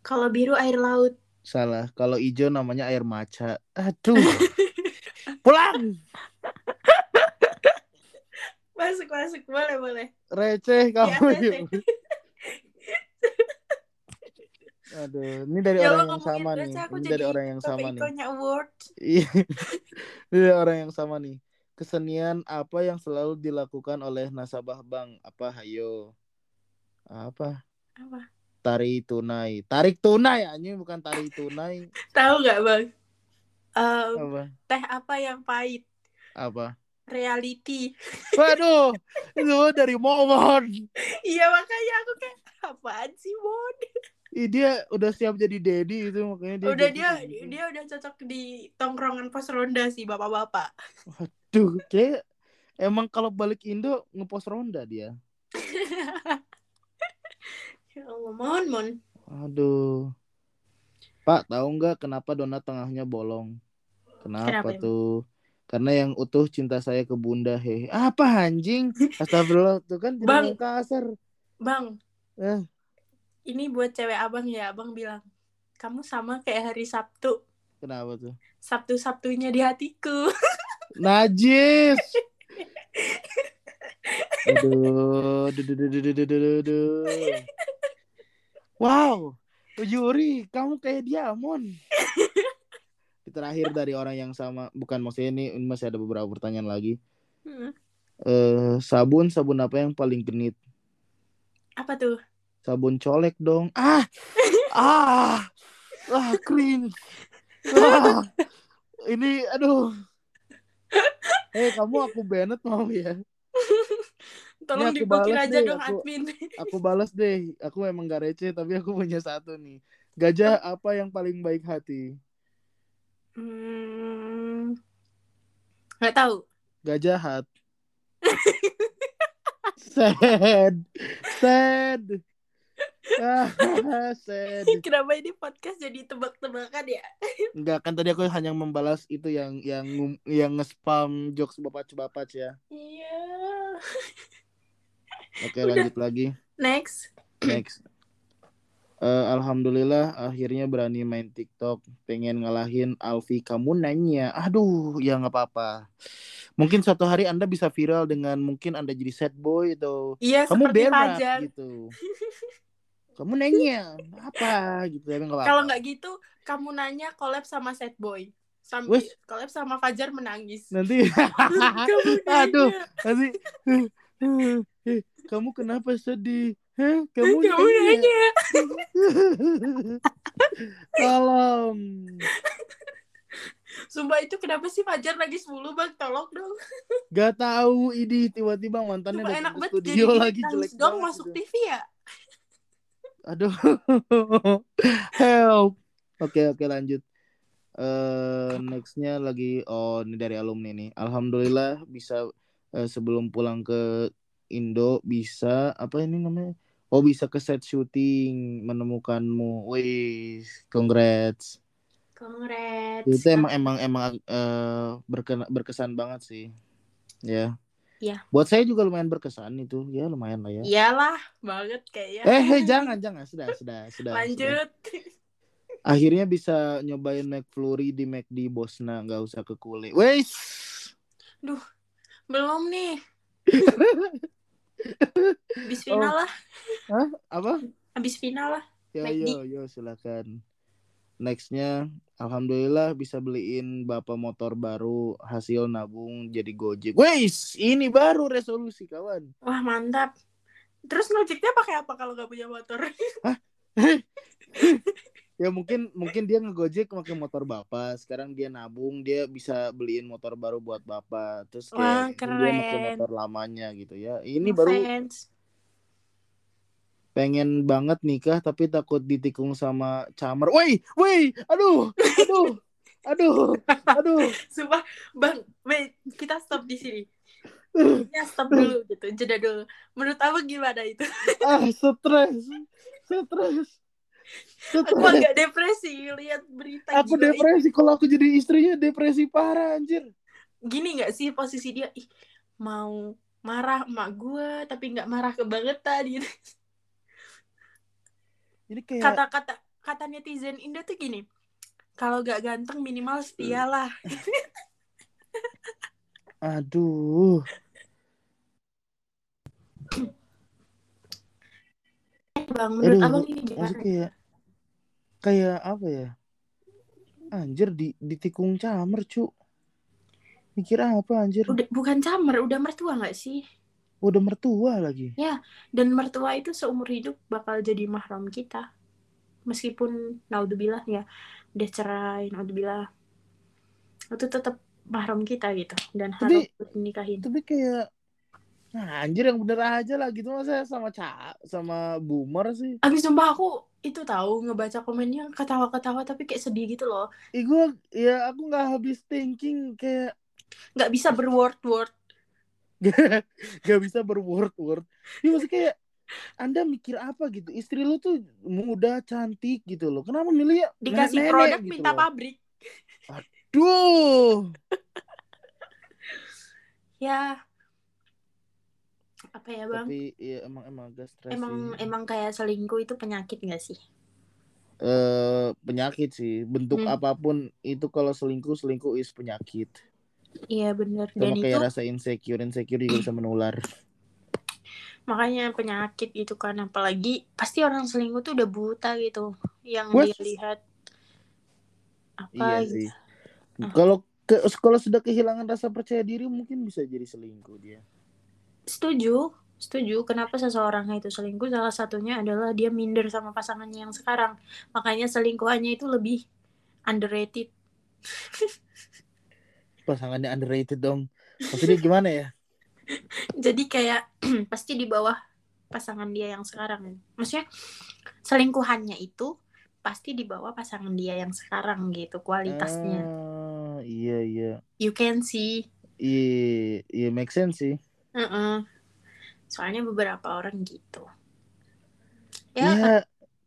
Kalau biru air laut. Salah. Kalau hijau namanya air maca. Aduh. Pulang. Masuk masuk boleh boleh. Receh kamu. Yuk. Aduh, ini dari Ya orang yang sama nih. aku Ini dari orang yang sama nih. Award. Iya. Ini dari orang yang sama nih. Kesenian apa yang selalu dilakukan oleh nasabah bank? Apa hayo? Apa? Apa? Tari tunai. Tarik tunai anjing bukan tari tunai. Tahu nggak bang? Em, Apa? teh apa yang pahit? Apa? Reality. Waduh, itu dari Momon. iya makanya aku kayak apaan sih Mon? Ih, dia udah siap jadi daddy itu makanya dia udah dia gitu. dia udah cocok di tongkrongan pos ronda sih bapak-bapak. Duh, kayak emang kalau balik Indo ngepost ronda dia. Ya Allah, Mon, Mon. Aduh. Pak, tahu nggak kenapa donat tengahnya bolong? Kenapa, Kenapa emang? karena yang utuh cinta saya ke bunda he apa anjing? Astagfirullah tuh kan bang. kasar. Bang. Eh. ini buat cewek abang ya abang bilang kamu sama kayak hari sabtu. Kenapa tuh? Sabtu sabtunya di hatiku. Najis. Aduh, wow Yuri kamu kayak diamond Terakhir dari orang yang sama, bukan maksudnya ini, ini masih ada beberapa pertanyaan lagi. Hmm. Eh, sabun sabun apa yang paling genit? Apa tuh? Sabun colek dong. Ah, ah, ah, cringe. Ah, ini, aduh. Eh, kamu aku Bennett mau ya? Tolong balas aja deh, dong aku- admin. Aku balas deh. Aku emang gak receh, tapi aku punya satu nih. Gajah apa yang paling baik hati? Hmm. Nggak tahu. Gajah hat. sad, sad. Ah, sad. Kenapa ini podcast jadi tebak-tebakan ya? Enggak kan tadi aku hanya membalas itu yang yang yang nge-spam jokes bapak-bapak ya. Iya. Oke, Udah. lanjut lagi. Next. Next. Eh, Alhamdulillah akhirnya berani main TikTok. Pengen ngalahin Alfi kamu nanya. Aduh, ya nggak apa-apa. Mungkin suatu hari Anda bisa viral dengan mungkin Anda jadi sad boy atau Iya, kamu berak Fajar. gitu. Kamu nanya apa gitu tapi nggak apa-apa. Kalau nggak gitu, kamu nanya collab sama Sad Boy. Sambil collab sama Fajar menangis. nanti aduh nanti kamu kenapa sedih Hah? kamu, Kamu nanya. tolong Sumpah itu kenapa sih Fajar nangis mulu bang? Tolong dong. Gak tahu ini tiba-tiba mantannya Sumpah enak banget studio jadi lagi jelek dong banget masuk. TV ya. Aduh. Help. Oke oke lanjut. Eh nextnya lagi oh ini dari alumni nih. Alhamdulillah bisa eh, sebelum pulang ke Indo bisa apa ini namanya? Oh bisa ke set syuting menemukanmu. Wih, congrats. Congrats. Itu emang emang emang eh, berkena- berkesan banget sih. Ya. Iya. Buat saya juga lumayan berkesan itu. Ya lumayan lah ya. Iyalah banget kayaknya. Eh, eh, jangan jangan sudah sudah sudah. sudah. Lanjut. Akhirnya bisa nyobain McFlurry di McD Bosna, nggak usah ke Kule. Wes. Belum nih. Habis final lah. Hah? Apa? Habis final lah. Ya yo yo silakan. Nextnya, alhamdulillah bisa beliin bapak motor baru hasil nabung jadi Gojek. Wes, ini baru resolusi kawan. Wah mantap. Terus ngojeknya pakai apa kalau nggak punya motor? Ya mungkin mungkin dia ngegojek pakai motor bapak. Sekarang dia nabung, dia bisa beliin motor baru buat bapak. Terus Wah, kayak dia pakai motor lamanya gitu ya. Ini baru Ngefans. pengen banget nikah tapi takut ditikung sama camar. Woi, woi, aduh, aduh, aduh, aduh. Sumpah, Bang, wait, kita stop di sini. Ya, stop dulu gitu, jeda dulu. Menurut Abang gimana itu? Ah, stres, stres, Aku agak depresi lihat berita Aku gila depresi kalau aku jadi istrinya depresi parah anjir. Gini nggak sih posisi dia? Ih, mau marah emak gue tapi nggak marah kebangetan gitu. Ini kayak Kata-kata kata netizen Indo tuh gini. Kalau gak ganteng minimal setia lah. aduh. Bang, menurut Aduh, abang ini gimana? kayak kayak apa ya? Anjir di ditikung camar, cu. Mikir apa anjir? Udah bukan camer, udah mertua nggak sih? Udah mertua lagi. Dan mertua itu seumur hidup bakal jadi mahram kita. Meskipun naudzubillah ya, udah cerai, naudzubillah. Itu tetap mahram kita gitu dan Tapi- harus dinikahin. Tapi kayak nah, anjir yang bener aja lah gitu masa sama ca sama boomer sih. Abis sumpah aku itu tahu ngebaca komennya ketawa-ketawa tapi kayak sedih gitu loh. Ih gue ya aku nggak habis thinking kayak Nggak bisa berword-word. gak bisa berword-word. Ya maksudnya kayak anda mikir apa gitu? Istri lu tuh muda, cantik gitu loh. Kenapa milih ya Dikasih nenek-nenek produk gitu minta loh? pabrik. Duh. Ya. Apa ya, Bang? Tapi ya emang emang agak stres Emang sih. emang kayak selingkuh itu penyakit nggak sih? eh penyakit sih. Bentuk Hmm. apa pun itu kalau selingkuh selingkuh is penyakit. Iya bener. Dan Sama itu kayak rasa insecure, insecure juga bisa menular. makanya penyakit gitu kan apalagi pasti orang selingkuh tuh udah buta gitu yang Wes. dia lihat apa Iya gitu. sih. Ah. Kalau ke kalau sudah kehilangan rasa percaya diri mungkin bisa jadi selingkuh dia. Setuju setuju kenapa seseorang itu selingkuh salah satunya adalah dia minder sama pasangannya yang sekarang makanya selingkuhannya itu lebih underrated Pasangannya underrated dong. Maksudnya gimana ya? jadi kayak pasti di bawah pasangan dia yang sekarang maksudnya selingkuhannya itu pasti di bawah pasangan dia yang sekarang gitu kualitasnya Ah, iya iya. you can see Iya, iya make sense sih. Heeh. Soalnya beberapa orang gitu. Ya, ya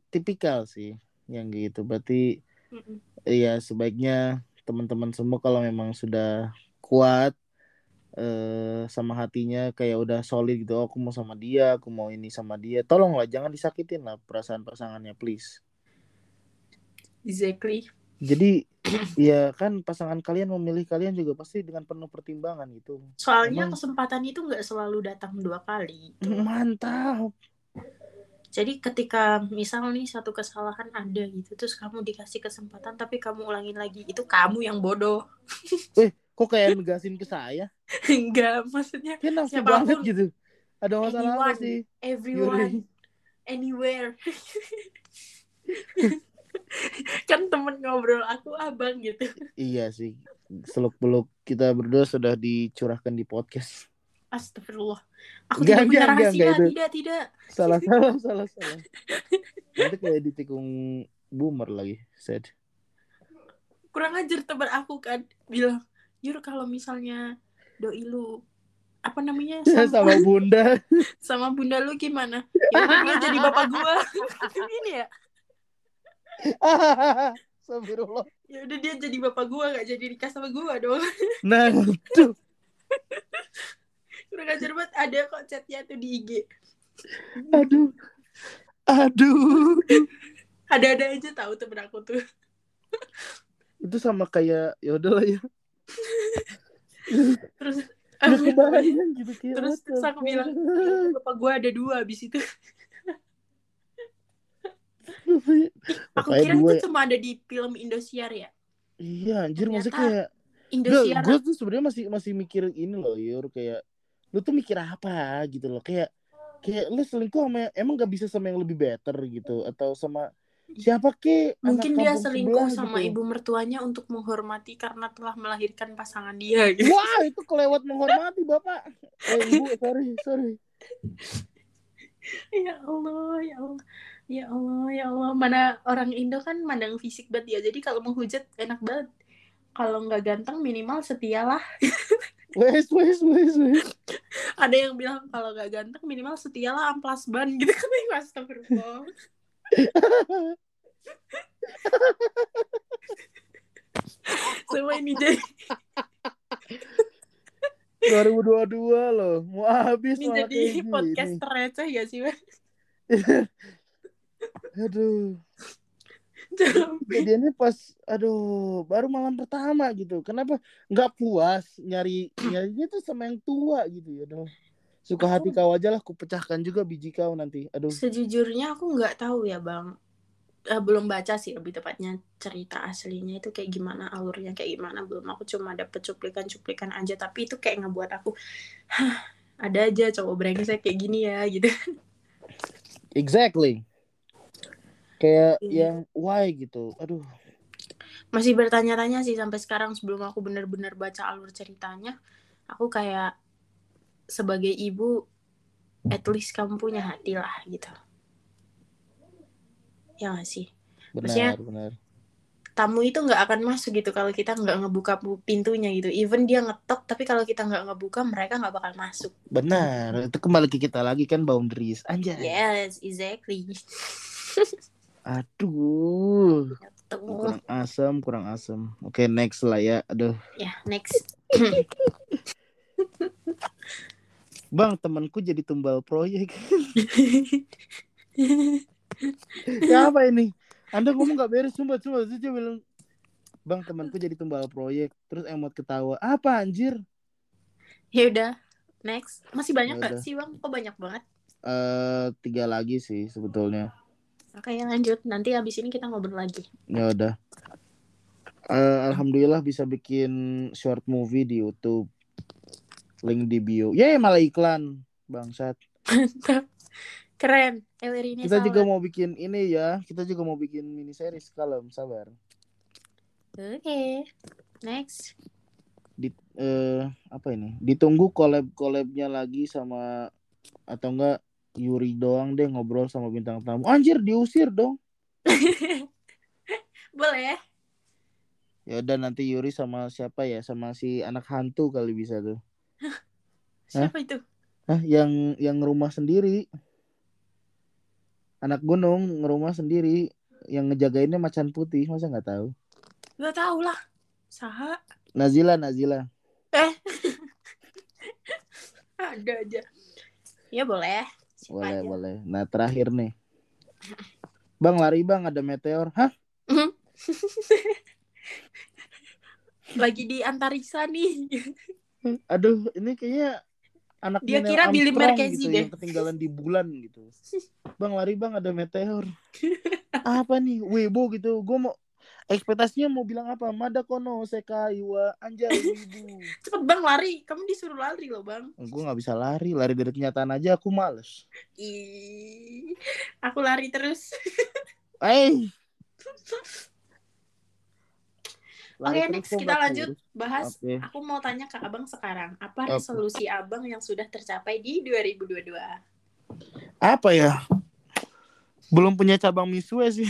tipikal sih yang gitu berarti mm-mm. ya sebaiknya teman-teman semua kalau memang sudah kuat eh sama hatinya kayak udah solid gitu oh, aku mau sama dia aku mau ini sama dia tolonglah jangan disakitin lah perasaan pasangannya please exactly. Jadi ya kan pasangan kalian memilih kalian juga pasti dengan penuh pertimbangan gitu Soalnya Emang- kesempatan itu nggak selalu datang dua kali. gitu. mantap Jadi ketika misal nih satu kesalahan ada gitu, terus kamu dikasih kesempatan tapi kamu ulangin lagi, itu kamu yang bodoh. kok kayak negasin ke saya Enggak, maksudnya nafsu Siapa pun. banget gitu ada masalah apa Anyone. sih everyone, anywhere. kan temen ngobrol aku abang gitu. Iya sih. Seluk beluk kita berdua sudah dicurahkan di podcast. Astagfirullah. Aku Enggak, tidak punya rahasia, tidak, tidak. Salah salah salah salah. Nanti kayak ditikung boomer lagi. Sad. Kurang ajar teman aku kan bilang, Yur kalau misalnya doi lu apa namanya Ya, sama, sama bunda. sama bunda lu gimana? Ya jadi bapak gua. Ini ya. Astagfirullah. Ya udah dia jadi bapak gua gak jadi nikah sama gua dong. Nah, tuh. Kurang ajar banget ada kok chatnya tuh di IG. Aduh. Aduh. Ada-ada aja tahu temen aku tuh. Itu sama kayak ya udahlah ya. Terus kebayang gitu kayak. Terus- terus aku bilang, bapak gua ada dua abis itu. Aku Makanya kira dua itu ya. cuma ada di film Indosiar ya. Iya, anjir maksudnya Ternyata kayak Indosiar gue tuh sebenarnya masih masih mikir ini loh Yur kayak lu tuh mikir apa gitu loh kayak kayak lu selingkuh sama emang gak bisa sama yang lebih better gitu atau sama siapa ke mungkin dia selingkuh sebelah sama gitu. ibu mertuanya untuk menghormati karena telah melahirkan pasangan dia gitu. wah itu kelewat menghormati bapak eh ibu sorry sorry ya Allah, ya Allah. Ya Allah, ya Allah. Mana orang Indo kan mandang fisik banget ya. Jadi kalau menghujat enak banget. Kalau nggak ganteng minimal setialah. wes wes wes wes Ada yang bilang kalau nggak ganteng minimal setialah amplas ban gitu kan. Astagfirullah. Semua ini jadi 2022 loh mau habis ini jadi podcast receh ya sih? Aduh. Jangan- kejadiannya pas aduh baru malam pertama gitu. Kenapa nggak puas nyari nyarinya tuh sama yang tua gitu ya aduh. Suka hati kau aja lah ku pecahkan juga biji kau nanti aduh. Sejujurnya aku nggak tahu ya bang. Eh, belum baca sih lebih tepatnya cerita aslinya itu kayak gimana alurnya kayak gimana. Belum aku cuma dapet cuplikan-cuplikan aja. Tapi itu kayak ngebuat aku Hah, ada aja cowok brengsek kayak gini ya gitu. Exactly kayak Iya. yang why? gitu. Aduh. Masih bertanya-tanya sih sampai sekarang sebelum aku benar-benar baca alur ceritanya. Aku kayak sebagai ibu at least kamu punya hati lah gitu. Ya nggak sih? Benar Maksudnya- benar tamu itu nggak akan masuk gitu kalau kita nggak ngebuka pintunya gitu. Even dia ngetok tapi kalau kita nggak ngebuka mereka nggak bakal masuk. Benar. Itu kembali ke kita lagi kan boundaries. Anjay. Yes exactly aduh. Kurang asam kurang asam oke next lah ya. Aduh. Ya next. Bang temanku jadi tumbal proyek. Ya apa ini? Anda ngomong gak beres sumpah sumpah. Terus dia bilang bang temanku jadi tumbal proyek. Terus emot ketawa apa anjir? Ya udah next. Masih banyak Ya nggak udah. sih bang? Kok banyak banget? Eh tiga lagi sih sebetulnya oke lanjut. Nanti habis ini kita ngobrol lagi. Ya udah. Eh, alhamdulillah bisa bikin short movie di YouTube. Link di bio. Ya malah iklan. Bangsat. Mantap. keren. Elir ini kita juga mau bikin ini ya. Kita juga mau bikin mini series kalem. Sabar. Oke. Next. Di eh apa ini? Ditunggu collab collabnya lagi sama atau enggak Yuri doang deh ngobrol sama bintang tamu. Anjir diusir dong. Boleh ya? Udah nanti Yuri sama siapa ya? Sama si anak hantu kali bisa tuh. Siapa itu? Hah, yang yang rumah sendiri. Anak gunung ngerumah sendiri. Yang ngejagainnya macan putih masa nggak tahu? Gak tau lah. Saha. Nazila Nazila. Eh. Ada aja. Ya boleh. Boleh aja. boleh. Nah terakhir nih. Bang lari bang ada meteor. Hah? Lagi di antariksa nih. aduh ini kayaknya anak Dia Neil kira Billy Armstrong Marquez gitu, deh. yang ketinggalan di bulan gitu. Bang lari bang ada meteor. Apa nih? Weibo gitu. Gue mau ekspektasinya mau bilang apa Mada kono sekai wa anjay Cepet bang lari. Kamu disuruh lari loh bang. gue nggak bisa lari lari dari kenyataan aja aku males Ih, aku lari terus. eh Oke, next kita lanjut bahas. Oke. Aku mau tanya ke abang sekarang, apa resolusi abang yang sudah tercapai di 2022? apa ya belum punya cabang misue sih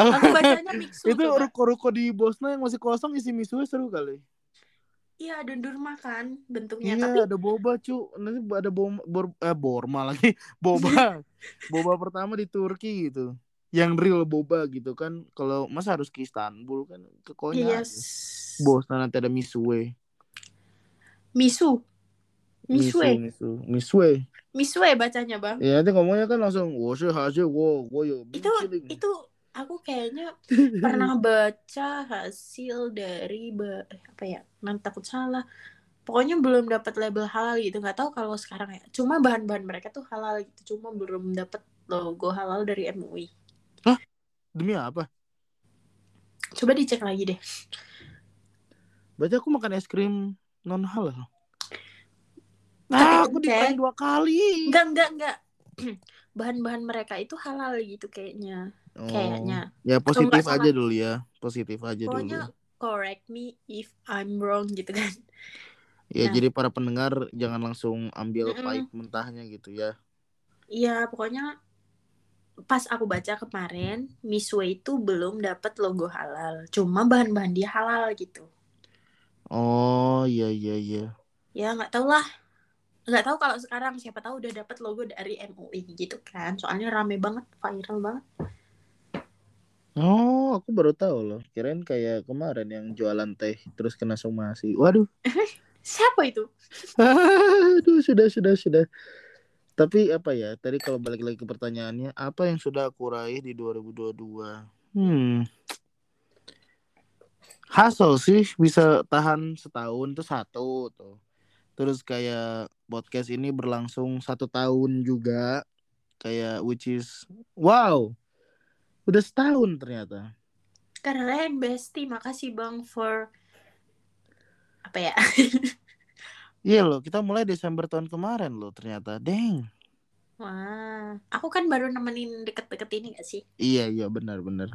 Aku bacanya mixu itu ruko-ruko di Bosna yang masih kosong isi misue seru kali. Iya, dundurma kan bentuknya, iya tapi ada boba cu. Nanti ada bom bor, eh, borma lagi. Boba. Boba pertama di Turki gitu. Yang real boba gitu kan. Kalau masa harus ke Istanbul kan? Ke Konya yes. Bosna nanti ada misue. Misu. Misue. misu misue Misue bacanya, Bang. ya nanti ngomongnya kan langsung wo shi ha shi wo wo yo Itu itu aku kayaknya pernah baca hasil dari ba- eh, apa ya? Nanti takut salah. Pokoknya belum dapat label halal gitu. nggak tahu kalau sekarang ya. Cuma bahan-bahan mereka tuh halal gitu. Cuma belum dapat logo halal dari MUI. demi apa Coba dicek lagi deh. Berarti aku makan es krim non halal. Nah, aku cek. di dua kali. Enggak, enggak, enggak. Bahan-bahan mereka itu halal gitu kayaknya. Oh. Kayaknya. Ya positif aja dulu ya. Positif aja Pokoknya dulu. correct me if I'm wrong gitu kan. Ya nah. jadi para pendengar jangan langsung ambil Mm-mm. pahit mentahnya gitu ya. Iya, pokoknya pas aku baca kemarin, Misue itu belum dapat logo halal. Cuma bahan-bahan dia halal gitu. Oh iya iya iya. Ya nggak tahu lah. Nggak tahu kalau sekarang siapa tahu udah dapat logo dari MUI gitu kan. Soalnya rame banget, viral banget. Oh, aku baru tahu loh. Kirain kayak kemarin yang jualan teh terus kena somasi. Waduh. Siapa itu? Aduh, sudah sudah sudah. Tapi apa ya? Tadi kalau balik lagi ke pertanyaannya, apa yang sudah aku raih di 2022? Hmm. Hasil sih bisa tahan setahun tuh satu tuh. Terus kayak podcast ini berlangsung satu tahun juga. Kayak which is wow. Udah setahun ternyata. Keren, Besti. Makasih Bang for apa ya? Iya loh, kita mulai Desember tahun kemarin loh ternyata. Deng. Wah, aku kan baru nemenin deket-deket ini gak sih? Iya iya benar benar.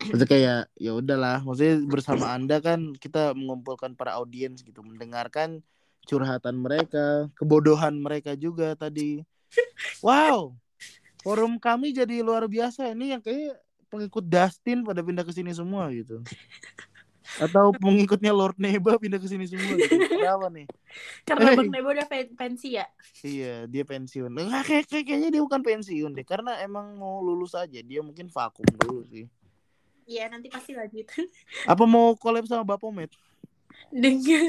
Maksudnya kayak ya udahlah, maksudnya bersama Anda kan kita mengumpulkan para audiens gitu, mendengarkan curhatan mereka, kebodohan mereka juga tadi. Wow. Forum kami jadi luar biasa. Ini yang kayak pengikut Dustin pada pindah ke sini semua gitu. Atau pengikutnya Lord Neba pindah ke sini semua gitu. Kenapa nih? Karena Eh. Bang Nebo udah pen- pensi ya? Iya, dia pensiun. Nggak, kayak, kayak- kayaknya dia bukan pensiun deh, karena emang mau lulus aja. Dia mungkin vakum dulu sih. Iya, nanti pasti lanjut. Apa mau collab sama Bapomet? Dengan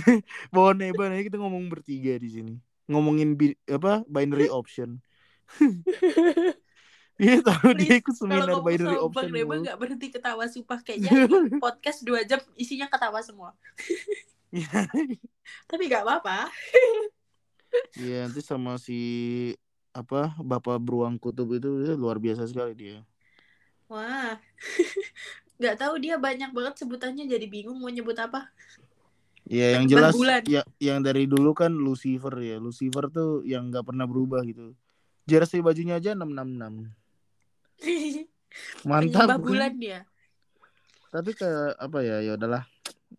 Bawa Neba nanti kita ngomong bertiga di sini. Ngomongin bi- apa binary option. Iya tahu dia ikut seminar binary option. Bang mulu. nggak berhenti ketawa sumpah kayaknya podcast dua jam isinya ketawa semua. Iya. Tapi nggak apa-apa. Iya nanti sama si apa Bapak Beruang Kutub itu luar biasa sekali dia. Wah, nggak tahu dia banyak banget sebutannya jadi bingung mau nyebut apa. Iya yang jelas ya yang dari dulu kan Lucifer ya. Lucifer tuh yang nggak pernah berubah gitu. Jersey bajunya aja 666. Mantap. Penyembah bulan dia. Tapi ke apa ya ya udahlah.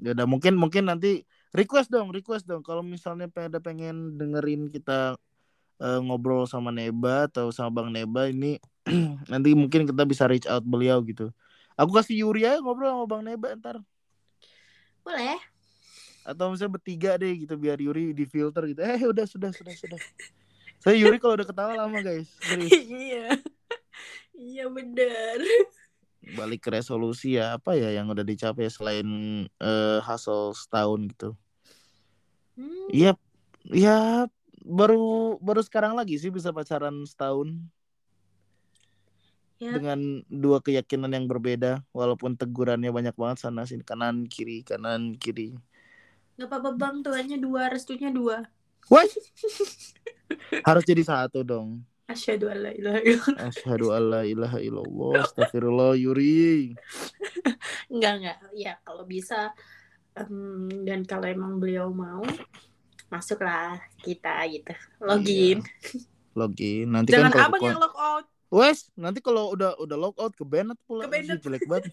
Ya udah mungkin mungkin nanti request dong, request dong kalau misalnya pada pengen dengerin kita eh, ngobrol sama Neba atau sama Bang Neba ini nanti mungkin kita bisa reach out beliau gitu. Aku kasih Yuri aja ngobrol sama Bang Neba ntar Boleh. atau misalnya bertiga deh gitu biar Yuri di filter gitu. Eh udah sudah sudah sudah. Saya Yuri kalau udah ketawa lama guys. Iya. Iya benar. Balik ke resolusi ya apa ya yang udah dicapai selain eh hustle setahun gitu. Hmm, Iya, ya baru baru sekarang lagi sih bisa pacaran setahun ya. dengan dua keyakinan yang berbeda walaupun tegurannya banyak banget sana sini kanan kiri kanan kiri. Gak apa-apa bang, tuannya dua, restunya dua. Wah. Harus jadi satu dong. Asyhadu alla ilaha illallah. Asyhadu alla ilaha illallah. Astagfirullah Yuri. Enggak, enggak. Ya, kalau bisa em, dan kalau emang beliau mau masuklah kita gitu. Login. Login. Nanti Jangan kan kalau abang yang lock out. Wes, nanti kalau udah udah lock out ke banned pula Ke-banned. Ih, jelek banget.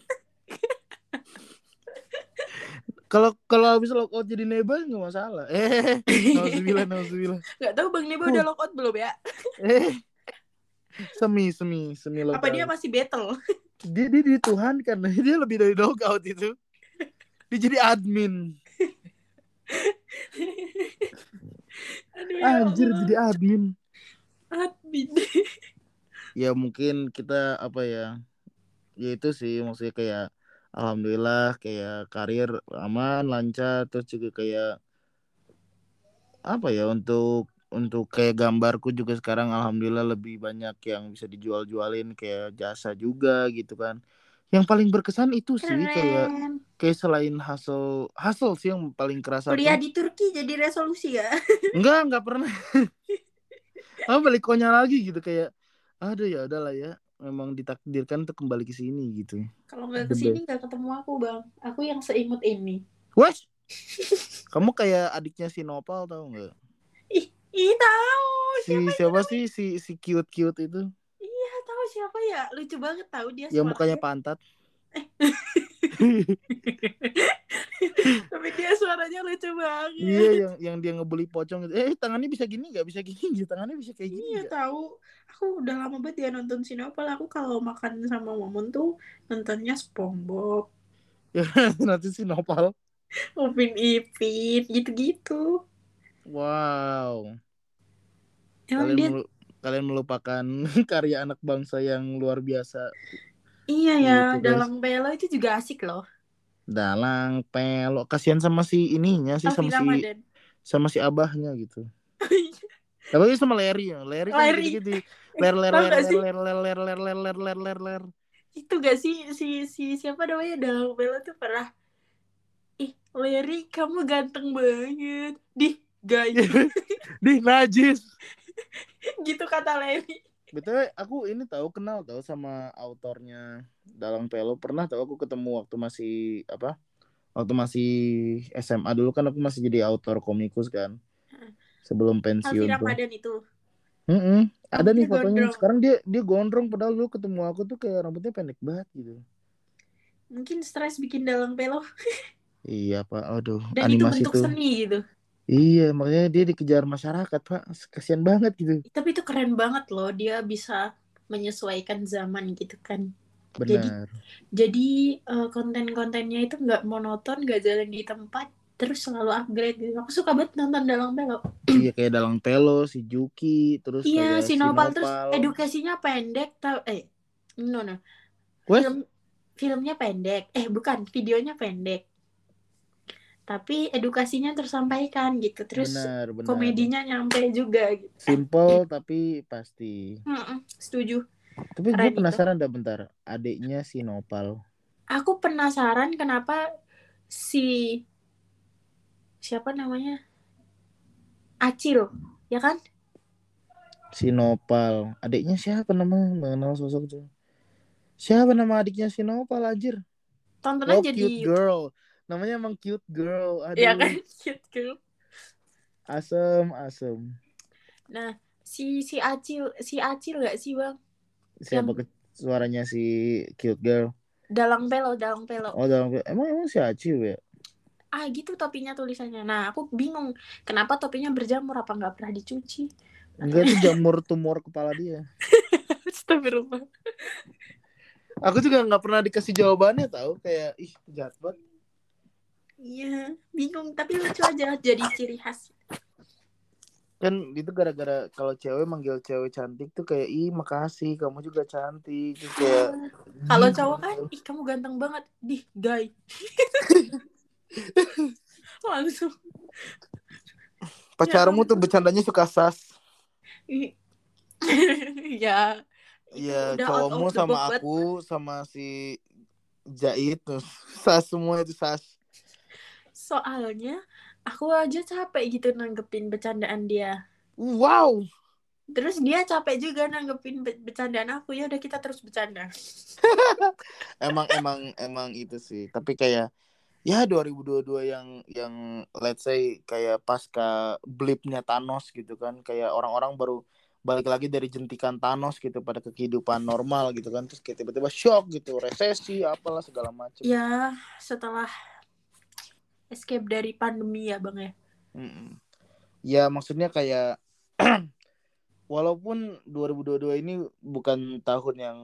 Kalau kalau habis lock out jadi nebas nggak masalah. Eh, nauzubillah nauzubillah. Gak tahu Bang Neba Huh. udah lock out belum ya? Eh. Semi semi semi lock Apa dia masih battle? dia dia di Tuhan kan dia lebih dari lock out itu. Dia jadi admin. Aduh ya Anjir Allah. jadi admin. admin. Ya mungkin kita apa ya ya itu sih maksudnya kayak alhamdulillah kayak karir aman lancar terus juga kayak apa ya untuk untuk kayak gambarku juga sekarang alhamdulillah lebih banyak yang bisa dijual-jualin kayak jasa juga gitu kan yang paling berkesan itu sih kayak Keren. kayak selain hasil hasil sih yang paling kerasa Kuliah di Turki jadi resolusi ya? enggak enggak pernah ah balik konyol lagi gitu kayak aduh ya udahlah ya memang ditakdirkan untuk kembali ke sini gitu Kalau nggak The ke sini nggak ketemu aku bang. Aku yang seimut ini. Wes kamu kayak adiknya si Nopal tau nggak Ih, ih tahu. si siapa sih si si cute cute itu Iya tahu siapa ya? Lucu banget tahu dia. yang mukanya pantat Tapi dia suaranya lucu banget. iya yang yang dia ngebully pocong gitu eh tangannya bisa gini nggak bisa gini gitu tangannya bisa kayak gini Iya nggak? tahu. Aku udah lama banget ya nonton Sinopal. Aku kalau makan sama Momon tuh nontonnya SpongeBob, ya nanti si Nopal Upin Ipin, gitu-gitu. wow Emang kalian dia melu- kalian melupakan karya anak bangsa yang luar biasa iya ya Gitu, dalam Belo itu juga asik loh. Dalang pelo kasihan sama si ininya sih sama si sama si abahnya gitu. Tapi sama Larry ya. Larry kan Larry. gitu, ler ler ler ler ler ler ler ler ler ler ler ler. Itu gak sih? Si si siapa namanya? Dalam Belo tuh pernah Ih, Larry kamu ganteng banget. Di guys di najis. Gitu kata Larry. Btw aku ini tahu kenal tahu sama autornya dalang pelo pernah tahu aku ketemu waktu masih apa waktu masih SMA dulu kan aku masih jadi autor komikus kan sebelum pensiun tuh Ramadan itu. Mm-mm. Ada nih fotonya. gondrong. Sekarang dia dia gondrong padahal dulu ketemu aku tuh kayak rambutnya pendek banget gitu. Mungkin stres bikin dalam Belo Iya pak, aduh dan itu animasi bentuk tuh. seni gitu. Iya makanya dia dikejar masyarakat pak, kasihan banget gitu. Tapi itu keren banget loh dia bisa menyesuaikan zaman gitu kan. Jadi- Benar. Jadi eh, konten-kontennya itu nggak monoton, nggak jalan di tempat, terus selalu upgrade gitu. Aku suka banget nonton Dalang Belok. iya kayak Dalang Pelo, si Juki, terus Iya, kayak si Nopal terus edukasinya pendek, tau eh no no. Film filmnya pendek. Eh bukan, videonya pendek. Tapi edukasinya tersampaikan gitu. Terus benar, benar. komedinya nyampe juga gitu. Simple tapi pasti. Mm-mm, setuju. Tapi gue Keren itu. penasaran dah bentar. Adiknya si Nopal. Aku penasaran kenapa si siapa namanya? Acil, ya kan? Si Nopal. Adiknya siapa namanya? Mengenal sosok tuh. Siapa nama adiknya si Nopal anjir? Tonton Oh, aja di girl. Namanya emang cute girl. Aduh. ya kan cute girl. Asem, asem. Nah, si si Acil, si Acil gak sih, Bang? Siapa ke suaranya si cute girl? Dalang pelo, dalang pelo. Oh, dalam emang emang si Aciu ya? Ah, gitu topinya tulisannya. Nah, aku bingung kenapa topinya berjamur apa nggak pernah dicuci? Enggak itu jamur tumor kepala dia. Astagfirullah. Aku juga nggak pernah dikasih jawabannya tahu kayak ih jahat banget. Iya, bingung tapi lucu aja jadi ciri khas. kan itu gara-gara kalau cewek manggil cewek cantik tuh kayak ih makasih kamu juga cantik Terus kayak Kalau "Ih, cowok kan, ih kamu ganteng banget, dih gay. Langsung. pacarmu tuh bercandanya suka sas ya. Iya, out cowokmu sama aku sama si Jait tuh sas semua itu sas. Soalnya aku aja capek gitu nanggepin bercandaan dia. Wow, Terus dia capek juga nanggepin be- bercandaan aku. Ya udah kita terus bercanda. emang emang emang itu sih. Tapi kayak ya 2022 yang yang let's say kayak pasca blipnya Thanos gitu kan, kayak orang-orang baru balik lagi dari jentikan Thanos gitu pada kehidupan normal gitu kan, terus kayak tiba-tiba shock gitu, resesi apalah segala macam. Ya setelah escape dari pandemi ya bang ya. Mm-mm. Ya maksudnya kayak walaupun 2022 ini bukan tahun yang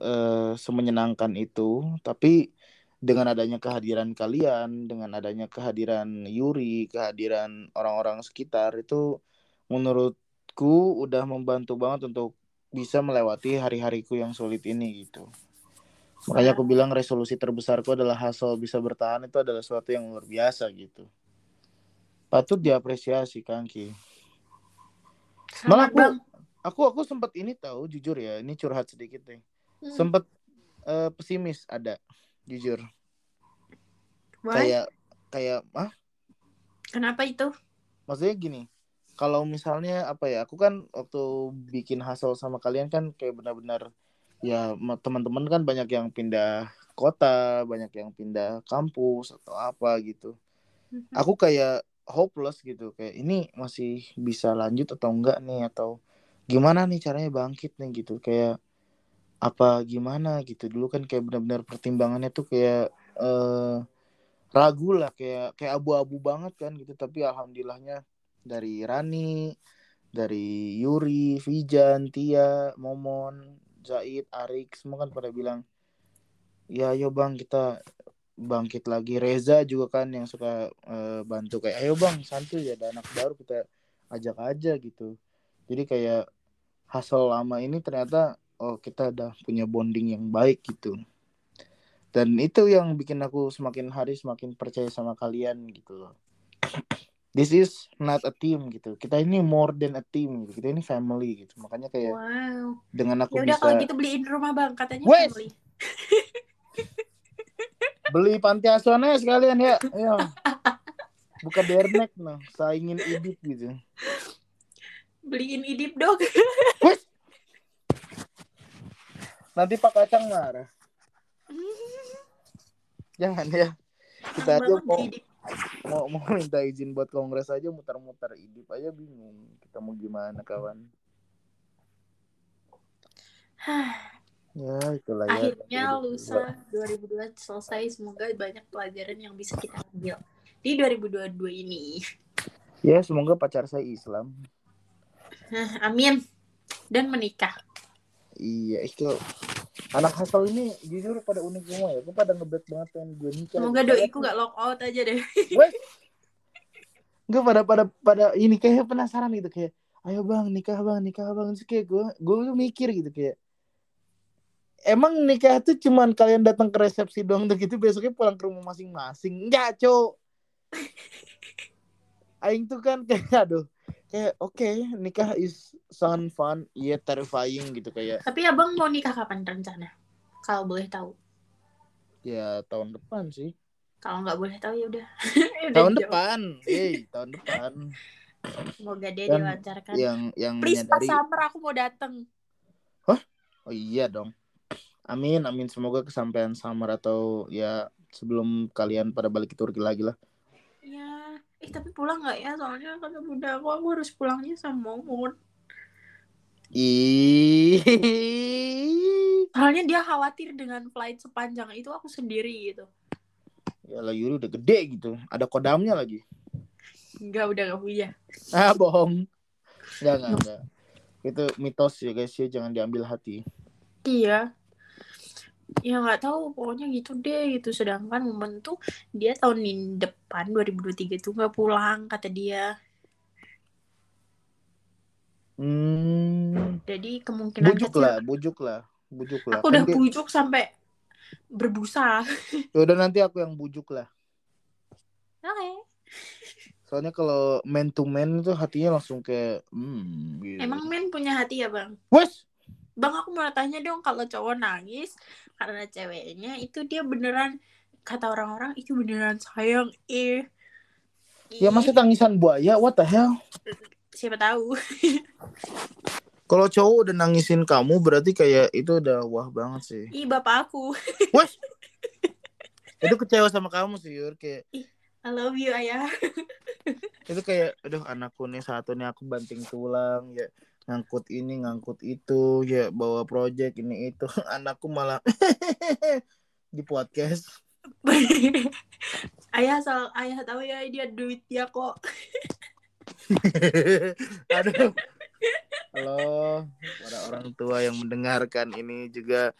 eh, semenyenangkan itu, tapi dengan adanya kehadiran kalian, dengan adanya kehadiran Yuri, kehadiran orang-orang sekitar itu menurutku udah membantu banget untuk bisa melewati hari-hariku yang sulit ini gitu. Makanya aku bilang resolusi terbesarku adalah hasil bisa bertahan itu adalah sesuatu yang luar biasa gitu. Patut diapresiasi Kangki. Malah aku, aku aku sempat ini tahu jujur ya, ini curhat sedikit nih. Hmm. Sempat eh, pesimis ada, jujur. Why? Kayak kayak ah, Kenapa itu? maksudnya gini. Kalau misalnya apa ya, aku kan waktu bikin hasil sama kalian kan kayak benar-benar ya ma- teman-teman kan banyak yang pindah kota, banyak yang pindah kampus atau apa gitu. Mhm. Aku kayak hopeless gitu, kayak ini masih bisa lanjut atau enggak nih atau gimana nih caranya bangkit nih gitu. Kayak apa gimana gitu. Dulu kan kayak benar-benar pertimbangannya tuh kayak eh ragu lah kayak kayak abu-abu banget kan gitu tapi alhamdulillahnya dari Rani dari Yuri Vijan Tia Momon Zaid Arik semua kan pada bilang ya ayo bang kita bangkit lagi. Reza juga kan yang suka eh, bantu kayak ayo bang santuy ya ada anak baru kita ajak aja gitu. Jadi kayak hasil lama ini ternyata oh kita udah punya bonding yang baik gitu. Dan itu yang bikin aku semakin hari semakin percaya sama kalian gitu loh this is not a team gitu. Kita ini more than a team gitu. Kita ini family gitu. Makanya kayak Wow. dengan aku Ya udah bisa kalau gitu beliin rumah bang. Katanya Wes! family. beli panti asuhannya sekalian ya. Ya buka dernek nah. Saingin idip gitu. Beliin idip dong. nanti pak kacang marah. Jangan ya. Kita aja mau idip. Mau mau minta izin buat kongres aja muter-muter idip aja bingung kita mau gimana kawan ya itulah ya Akhirnya lusa 2002 selesai. Semoga banyak pelajaran yang bisa kita ambil di 2022 ini. ya semoga pacar saya Islam Amin. Dan menikah. iya itu anak hasil ini jujur pada unik semua ya. Gue pada ngebet banget pengen gue nikah. Semoga doiku gak lock out aja deh. Gue pada pada pada ini kayak penasaran gitu kayak ayo bang nikah bang nikah bang. Terus kayak gue gue tuh mikir gitu kayak emang nikah tuh cuman kalian datang ke resepsi doang tuh gitu besoknya pulang ke rumah masing-masing? Enggak cok Aing tuh kan kayak aduh kayak oke nikah is sound fun iya terrifying gitu kayak Tapi abang mau nikah kapan rencana? Kalau boleh tahu. ya tahun depan sih Kalau nggak boleh tahu ya udah. Tahun depan eh tahun depan Semoga dia Dan dilancarkan. yang yang Please pas menyadari summer aku mau dateng. Oh iya dong. Amin, amin. Semoga kesampaian summer atau ya sebelum kalian pada balik ke Turki lagi lah. Eh tapi pulang nggak ya? Soalnya kata bunda aku aku harus pulangnya sama Momon. Ih. Soalnya dia khawatir dengan flight sepanjang itu aku sendiri gitu. Ya lah Yuri udah gede gitu. Ada kodamnya lagi. Enggak, udah gak punya. Ah, bohong. Enggak, enggak, enggak. Itu mitos ya guys ya, jangan diambil hati. Iya. Ya nggak tahu, pokoknya gitu deh gitu. Sedangkan momen tuh dia tahun ini depan 2023 tuh nggak pulang kata dia. Hmm. Jadi kemungkinan Bujuk kecil lah, bujuk lah, bujuk lah. aku udah Kan dia- bujuk sampai berbusa. Ya udah nanti aku yang bujuk lah. Oke. Soalnya kalau man to man itu hatinya langsung kayak hmm gitu. Emang men punya hati ya bang? Wes, Bang aku mau tanya dong kalau cowok nangis karena ceweknya itu dia beneran kata orang-orang itu beneran sayang eh ya masa tangisan buaya, what the hell? siapa tahu Kalau cowok udah nangisin kamu berarti kayak itu udah wah banget sih. ih bapak aku Wes. itu kecewa sama kamu sih, Yur. Kayak I love you ayah itu kayak aduh anakku nih satu nih aku banting tulang ya ngangkut ini ngangkut itu ya bawa project ini itu. Anakku malah di podcast. Ayah asal ayah tahu ya dia duit dia kok. Aduh. Halo para orang tua yang mendengarkan ini juga.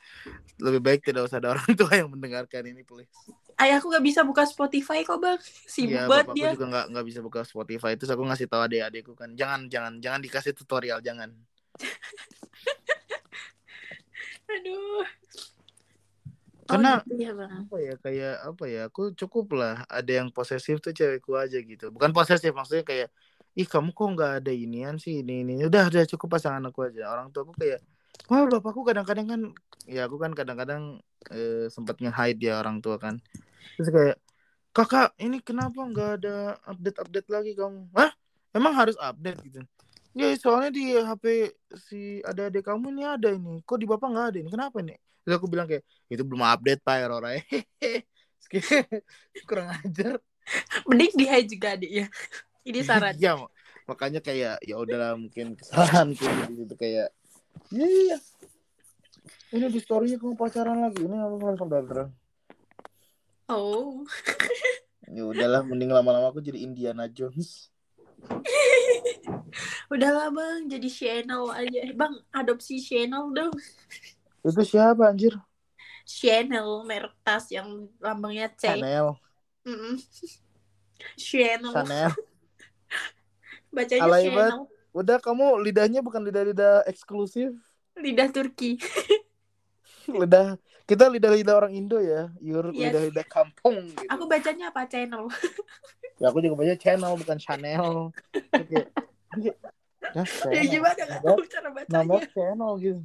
Lebih baik tidak usah ada orang tua yang mendengarkan ini please ayahku gak bisa buka Spotify kok bang. Sibuk Iya, banget dia. juga nggak nggak bisa buka Spotify. Itu aku ngasih tahu adik-adikku kan jangan jangan jangan dikasih tutorial jangan. Aduh. Karena- oh, gitu ya bang. apa ya kayak apa ya aku cukup lah. Ada yang posesif tuh cewekku aja gitu. Bukan posesif maksudnya kayak ih kamu kok nggak ada inian sih ini ini. Udah udah cukup pasangan aku aja. Orang tua aku kayak wah bapakku kadang-kadang kan ya aku kan kadang-kadang eh, sempat nge-hide ya orang tua kan terus kayak kakak ini kenapa nggak ada update update lagi kamu Hah? Emang harus update? Gitu. Ya soalnya di HP si ada adik kamu ini ada ini. Kok di bapak nggak ada ini? Kenapa nih terus aku bilang kayak itu belum update pak Aurora kurang ajar. Mending di hide juga adiknya ini saran. Iya, mak- makanya kayak ya udahlah mungkin kesalahan gitu gitu kayak iya iya ini di storynya kamu pacaran lagi. Ini aku langsung datang oh. Ya udahlah mending lama-lama aku jadi Indiana Jones. Udahlah bang jadi channel aja. Bang adopsi channel dong. Itu siapa anjir? Channel merek tas yang lambangnya C. Chanel. Mm-mm. channel Chanel. Bacanya Alay channel udah kamu lidahnya bukan lidah-lidah eksklusif? Lidah Turki. Lidah kita lidah-lidah orang Indo ya Yur. Yes. lidah-lidah kampung gitu. Aku bacanya apa? Channel. Ya aku juga baca channel bukan Chanel Kayak, kayak, ya, ya gimana? Nggak tahu cara bacanya. nama channel gitu.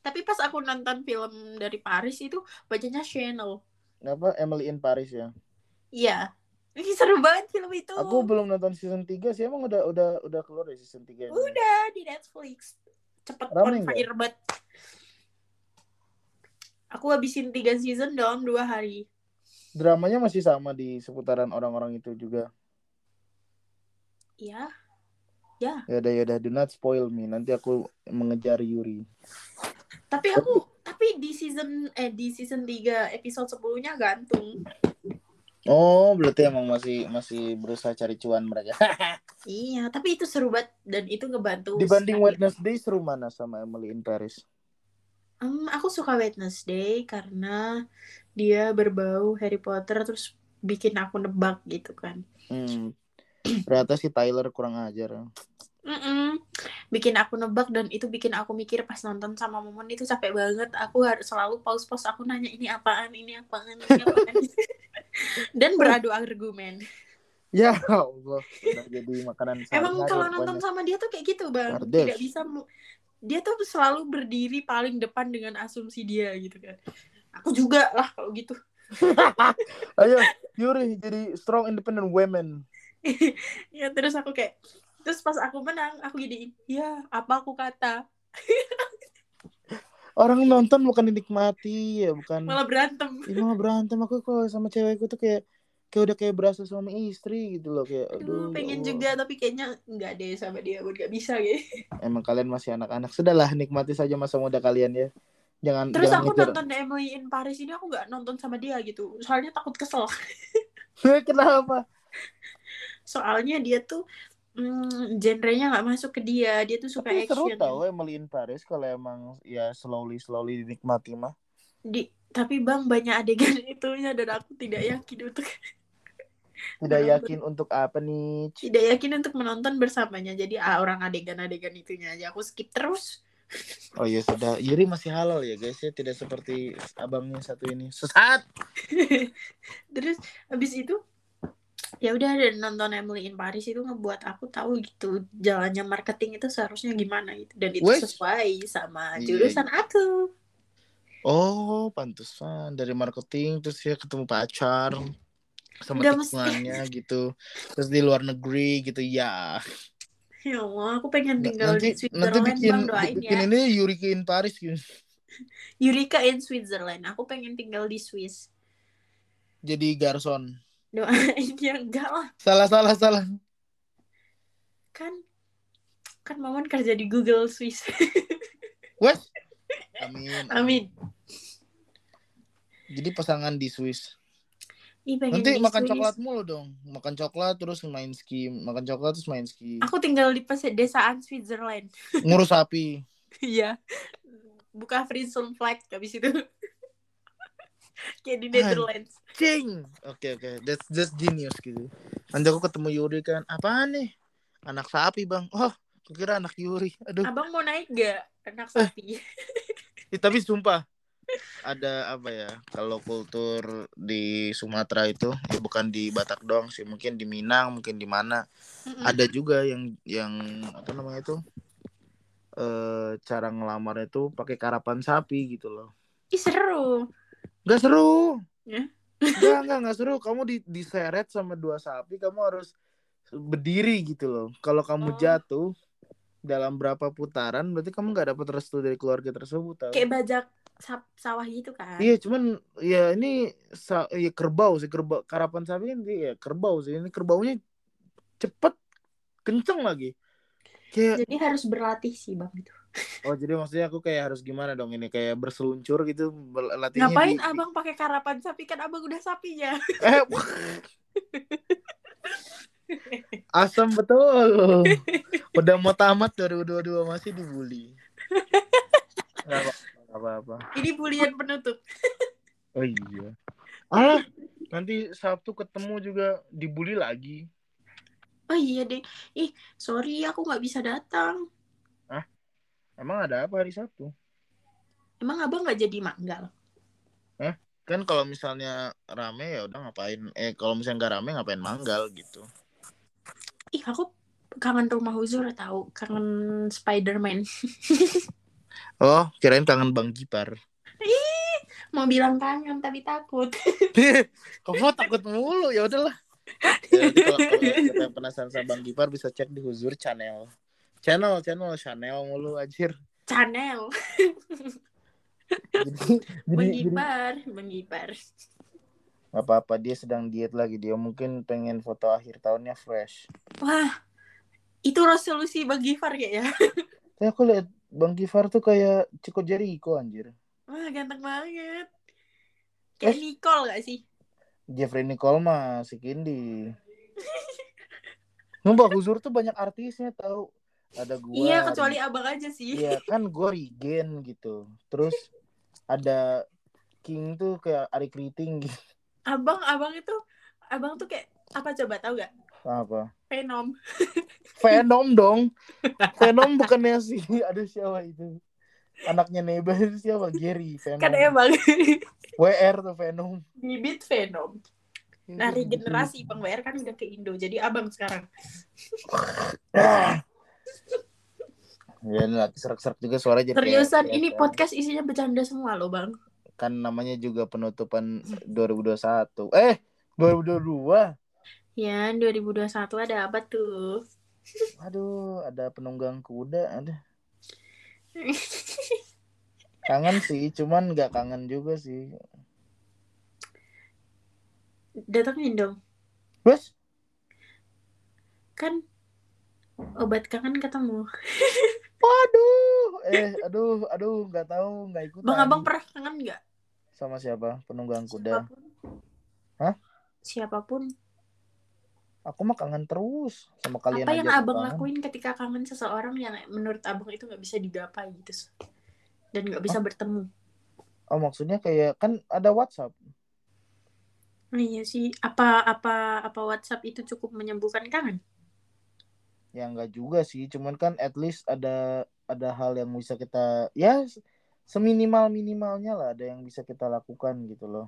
Tapi pas aku nonton film dari Paris itu bacanya channel. Apa? Emily in Paris ya? Iya. Ini seru banget film itu. Aku belum nonton season 3 sih. Emang udah udah udah keluar ya season 3 -nya? udah di Netflix. Cepet Rame on fire banget aku habisin tiga season dalam dua hari. Dramanya masih sama di seputaran orang-orang itu juga. Iya. Ya. Udah ya udah do not spoil me. Nanti aku mengejar Yuri. Tapi aku tapi di season eh di season 3 episode 10 nya gantung. Oh berarti emang masih masih berusaha cari cuan mereka. Iya tapi itu seru banget. Dan itu ngebantu dibanding sekali. Wednesday seru mana sama Emily in Paris Em, aku suka Wednesday karena dia berbau Harry Potter terus bikin aku nebak gitu kan. Hmm. ternyata si Tyler kurang ajar. Mm-mm. bikin aku nebak dan itu bikin aku mikir pas nonton sama Momon itu capek banget. Aku harus selalu pause-pause. Aku nanya ini apaan? Ini apaan? Ini apaan? Dan beradu argumen. Ya Allah udah jadi makanan emang kalau nonton sama dia tuh kayak gitu bang. Kardes. tidak bisa dia tuh selalu berdiri paling depan dengan asumsi dia gitu kan. Aku juga lah kalau gitu. Ayo Yuri jadi strong independent women. Ya terus aku kayak terus pas aku menang aku gini ya apa aku kata? Orang nonton bukan dinikmati ya bukan. Malah berantem. Ih, malah berantem. Aku kok sama cewekku tuh kayak kayak udah kayak berasa suami istri gitu loh kayak aduh Aduh, ya pengen juga tapi kayaknya nggak deh sama dia gue nggak bisa gitu emang kalian masih anak-anak. Sudahlah nikmati saja masa muda kalian ya. Jangan terus jangan aku ngejar nonton Emily in Paris ini aku nggak nonton sama dia gitu. Soalnya takut kesel. Kenapa? Soalnya dia tuh hmm, genrenya nggak masuk ke dia. Dia tuh suka tapi seru action. tau Emily in Paris kalau emang ya slowly slowly dinikmati mah. Di tapi bang banyak adegan itunya dan aku tidak yakin untuk Tidak Menonton. yakin untuk apa nih? Tidak yakin untuk menonton bersamanya. Jadi ah, orang adegan-adegan itunya aja aku skip terus. Oh iya sudah. Yuri masih halal ya guys ya, tidak seperti abangnya satu ini. Sesat. terus habis itu ya udah dan nonton Emily in Paris itu ngebuat aku tahu gitu jalannya marketing itu seharusnya gimana gitu dan itu Wes. sesuai sama Iya, jurusan aku. Oh, pantesan dari marketing terus ya ketemu pacar sama Nggak mesti. gitu. Terus di luar negeri gitu ya. Ya Allah, aku pengen tinggal nanti di nanti Switzerland bikin bang doain bikin ya. ini Yurika in Paris gitu. Eureka in Switzerland. Aku pengen tinggal di Swiss. Jadi garson. Doain ya enggak lah. Salah salah salah. Kan kan Maman kerja di Google Swiss. Wes. Amin. Amin. Jadi pasangan di Swiss. Ih, Nanti makan coklat mulu dong. Makan coklat terus main ski, makan coklat terus main ski. Aku tinggal di pedesaan Switzerland. Ngurus sapi. Iya. Buka free zone flight habis itu. Kayak di Netherlands. Cing. Oke oke, that's just genius gitu. Nanti aku ketemu Yuri kan, apaan nih? Anak sapi bang. Oh, kira anak Yuri. Aduh. Abang mau naik gak anak sapi? Eh, tapi sumpah ada apa ya? Kalau kultur di Sumatera itu ya bukan di Batak doang sih, mungkin di Minang, mungkin di mana. Mm-mm. Ada juga yang yang apa namanya itu? eh cara ngelamarnya itu pakai karapan sapi gitu loh. Ih seru. Gak seru. Ya? Gak, gak, gak seru. Kamu di, diseret sama dua sapi, kamu harus berdiri gitu loh. Kalau kamu Oh. jatuh dalam berapa putaran, berarti kamu gak dapat restu dari keluarga tersebut. tau. Kayak bajak sawah gitu kan. Iya, cuman ya ini sa ya kerbau sih, kerbau karapan sapi kan ya kerbau sih. Ini kerbaunya cepet, kenceng lagi. Kayak Jadi harus berlatih sih bang itu. oh jadi maksudnya aku kayak harus gimana dong ini kayak berseluncur gitu berlatihnya Ngapain di- abang pakai karapan sapi kan abang udah sapinya. Eh, asam betul. Udah mau tamat 2022 masih dibully. Gak apa- gak apa-apa. Ini bulian penutup. Oh iya. Ah, nanti Sabtu ketemu juga dibully lagi. Oh iya deh. Ih sorry aku nggak bisa datang. Emang ada apa hari Sabtu? Emang abang nggak jadi manggal? Kan kalau misalnya rame ya udah ngapain? Eh kalau misalnya nggak rame ngapain manggal gitu. Ih aku kangen rumah Huzur tahu kangen Spiderman. Oh, kirain kangen Bang Gipar. Mau bilang kangen tapi takut. Kamu takut mulu ya udahlah. Ya, kalau, kalau siapa yang penasaran sama Bang Gipar bisa cek di Huzur channel. Channel, channel, channel mulu anjir. Jadi, Bang Gipar, Bang Gipar. apa-apa dia sedang diet lagi dia mungkin pengen foto akhir tahunnya fresh. Wah, itu resolusi Bang Gipar kayaknya. Tapi aku lihat Bang Gifar tuh kayak Chico Jericho anjir. Wah, ganteng banget. Kayak Eh. Nicole gak sih? Jeffrey Nicole mah si Kindi. Mbak Huzur tuh banyak artisnya tahu. Ada gua. iya, kecuali abang aja sih. Iya kan gue Regen gitu. Terus ada King tuh kayak Ari Kriting gitu. Abang, abang itu, abang tuh kayak apa coba tahu gak? Apa? Venom. Venom dong. Venom bukannya si ada siapa itu? Anaknya Neba itu siapa? Gary Venom. Kan emang WR tuh Venom. bibit Venom. Nah, regenerasi Bang WR kan udah ke Indo. Jadi abang sekarang. Ya lagi serak-serak juga suara jadi kayak- Seriusan, kayak- ini podcast isinya bercanda semua loh Bang. kan namanya juga penutupan 2021. Eh, 2022. Ya, 2021 ada apa tuh? Aduh, ada penunggang kuda, ada. Kangen sih, cuman nggak kangen juga sih. Datengin dong. Bos, Kan obat kangen ketemu. waduh, eh, aduh, aduh, nggak tahu, nggak ikutan. Bang Abang pernah kangen nggak? Sama siapa? Penunggang kuda. Siapa pun. Hah? Siapa pun. Aku mah kangen terus sama kalian Apa yang abang kangen. lakuin ketika kangen seseorang yang menurut abang itu nggak bisa digapai gitu dan nggak bisa bertemu? Oh, maksudnya kayak kan ada WhatsApp. Iya sih. Apa apa apa WhatsApp itu cukup menyembuhkan kangen? ya enggak juga sih cuman kan at least ada ada hal yang bisa kita ya seminimal minimalnya lah ada yang bisa kita lakukan gitu loh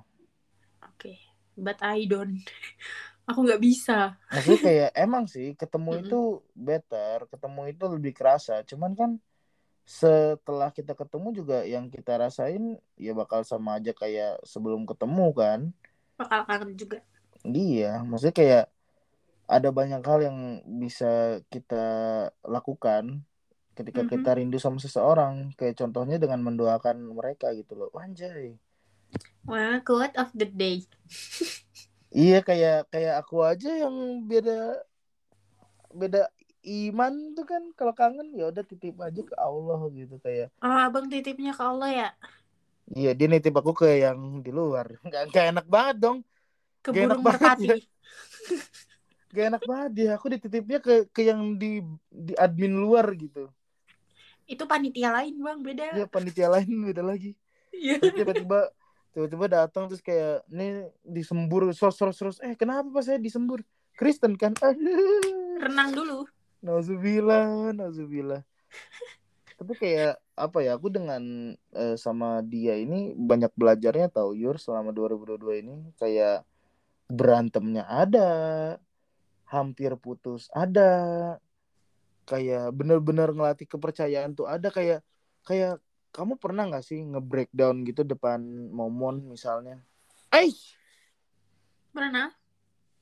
Oke. But I don't. Aku nggak bisa. maksudnya kayak emang sih ketemu itu better ketemu itu lebih kerasa cuman kan setelah kita ketemu juga yang kita rasain ya bakal sama aja kayak sebelum ketemu kan Bakal kangen juga. iya maksudnya kayak ada banyak hal yang bisa kita lakukan ketika Mhm. kita rindu sama seseorang kayak contohnya dengan mendoakan mereka gitu loh anjay Well, quote of the day. iya kayak kayak aku aja yang beda beda iman tuh kan kalau kangen ya udah titip aja ke Allah gitu kayak Oh, abang titipnya ke Allah ya? iya dia nitip aku ke yang di luar nggak nggak enak banget dong Ke Gak enak burung banget ya. gak enak banget dia aku dititipnya ke ke yang di di admin luar gitu Itu panitia lain, Bang. Beda. ya panitia lain beda lagi Iya. Tiba-tiba tiba-tiba datang terus kayak nih disembur. Sos sos sos eh kenapa pas saya disembur? Kristen kan? Renang dulu. Nauzubillah Nauzubillah. Tapi kayak apa ya aku dengan eh, sama dia ini banyak belajarnya tau Yur selama 2022 ini. Kayak berantemnya ada hampir putus ada. Kayak bener-bener ngelatih kepercayaan tuh ada. Kayak kayak kamu pernah nggak sih nge-breakdown gitu depan momon misalnya eh Mana?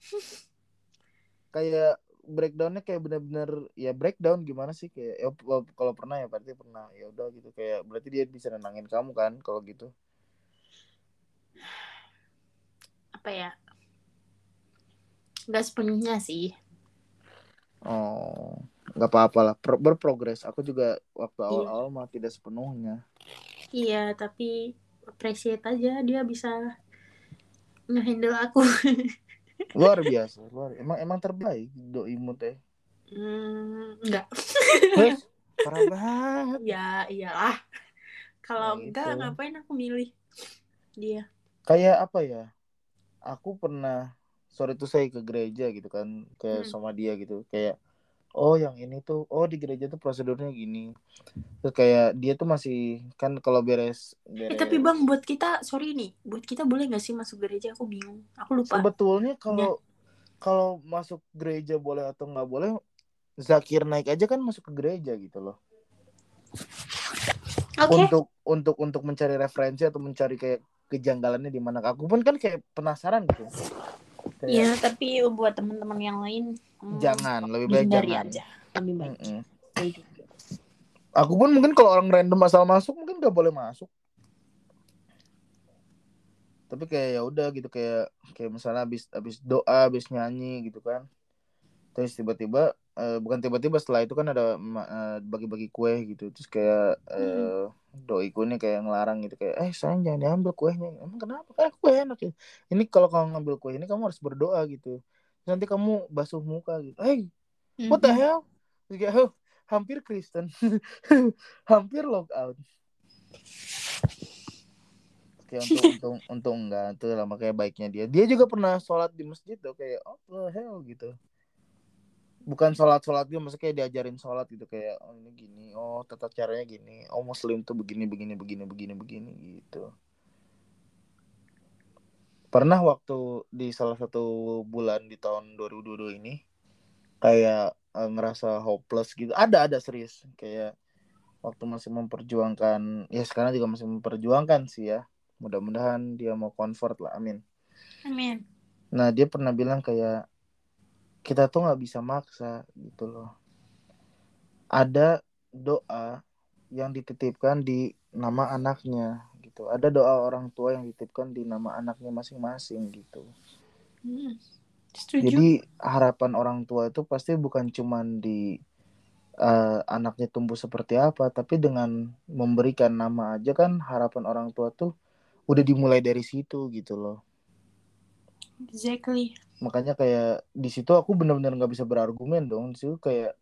kayak breakdownnya kayak bener-bener ya breakdown gimana sih kayak ya, kalau- kalau pernah ya berarti pernah ya udah gitu kayak berarti dia bisa nenangin kamu kan kalau gitu Apa ya? Nggak sepenuhnya sih. oh nggak apa-apa lah Pro- berprogres aku juga waktu Iya. awal-awal mah tidak sepenuhnya Iya, tapi appreciate aja dia bisa ngehandle aku. luar biasa luar emang emang terbaik doimu teh Hmm, enggak. Terus, parah banget Ya, iyalah. Kalau Nah, enggak, itu. ngapain aku milih dia? kayak apa ya aku pernah sore itu saya ke gereja gitu kan kayak Hmm. sama dia gitu kayak oh yang ini tuh oh di gereja tuh prosedurnya gini terus kayak dia tuh masih kan kalau beres Eh, beres tapi bang, buat kita, sorry nih, buat kita boleh nggak sih masuk gereja? Aku bingung. Aku lupa. sebetulnya Iya. kalau kalau masuk gereja boleh atau nggak boleh Zakir naik aja kan masuk ke gereja gitu loh Oke. untuk untuk untuk mencari referensi atau mencari kayak kejanggalannya di mana aku pun kan kayak penasaran gitu Iya, tapi buat teman-teman yang lain, hmm, jangan lebih baik jangan aja. Lebih baik. Saya juga. aku pun mungkin kalau orang random asal masuk mungkin gak boleh masuk tapi kayak ya udah gitu kayak kayak misalnya habis habis doa habis nyanyi gitu kan terus tiba-tiba eh, bukan tiba-tiba setelah itu kan ada eh, bagi-bagi kue gitu. Terus kayak eh, doiku nih kayak ngelarang gitu kayak eh sayang jangan diambil kuenya. Emang kenapa? Kan kue enak ya. Ini kalau kamu ngambil kue ini kamu harus berdoa gitu. Terus nanti kamu basuh muka gitu. Hey what the hell? Terus kayak, "Oh, hampir Kristen. Hampir logout. Kayak untung untung untung enggak itu lah makanya baiknya dia. Dia juga pernah sholat di masjid tuh kayak oh the hell? gitu bukan sholat sholat dia maksudnya kayak diajarin sholat gitu kayak oh ini gini oh tata caranya gini oh muslim tuh begini begini begini begini begini gitu. Pernah waktu di salah satu bulan di tahun 2022 ini kayak eh, ngerasa hopeless gitu. Ada ada serius. Kayak waktu masih memperjuangkan ya sekarang juga masih memperjuangkan sih ya. Mudah-mudahan dia mau convert lah amin. Amin. nah dia pernah bilang kayak kita tuh nggak bisa maksa gitu loh ada doa yang dititipkan di nama anaknya gitu ada doa orang tua yang dititipkan di nama anaknya masing-masing gitu Hmm. Setuju. jadi harapan orang tua itu pasti bukan cuman di eh, anaknya tumbuh seperti apa tapi dengan memberikan nama aja kan harapan orang tua tuh udah dimulai dari situ gitu loh Exactly. Makanya kayak di situ aku benar-benar nggak bisa berargumen dong situ kayak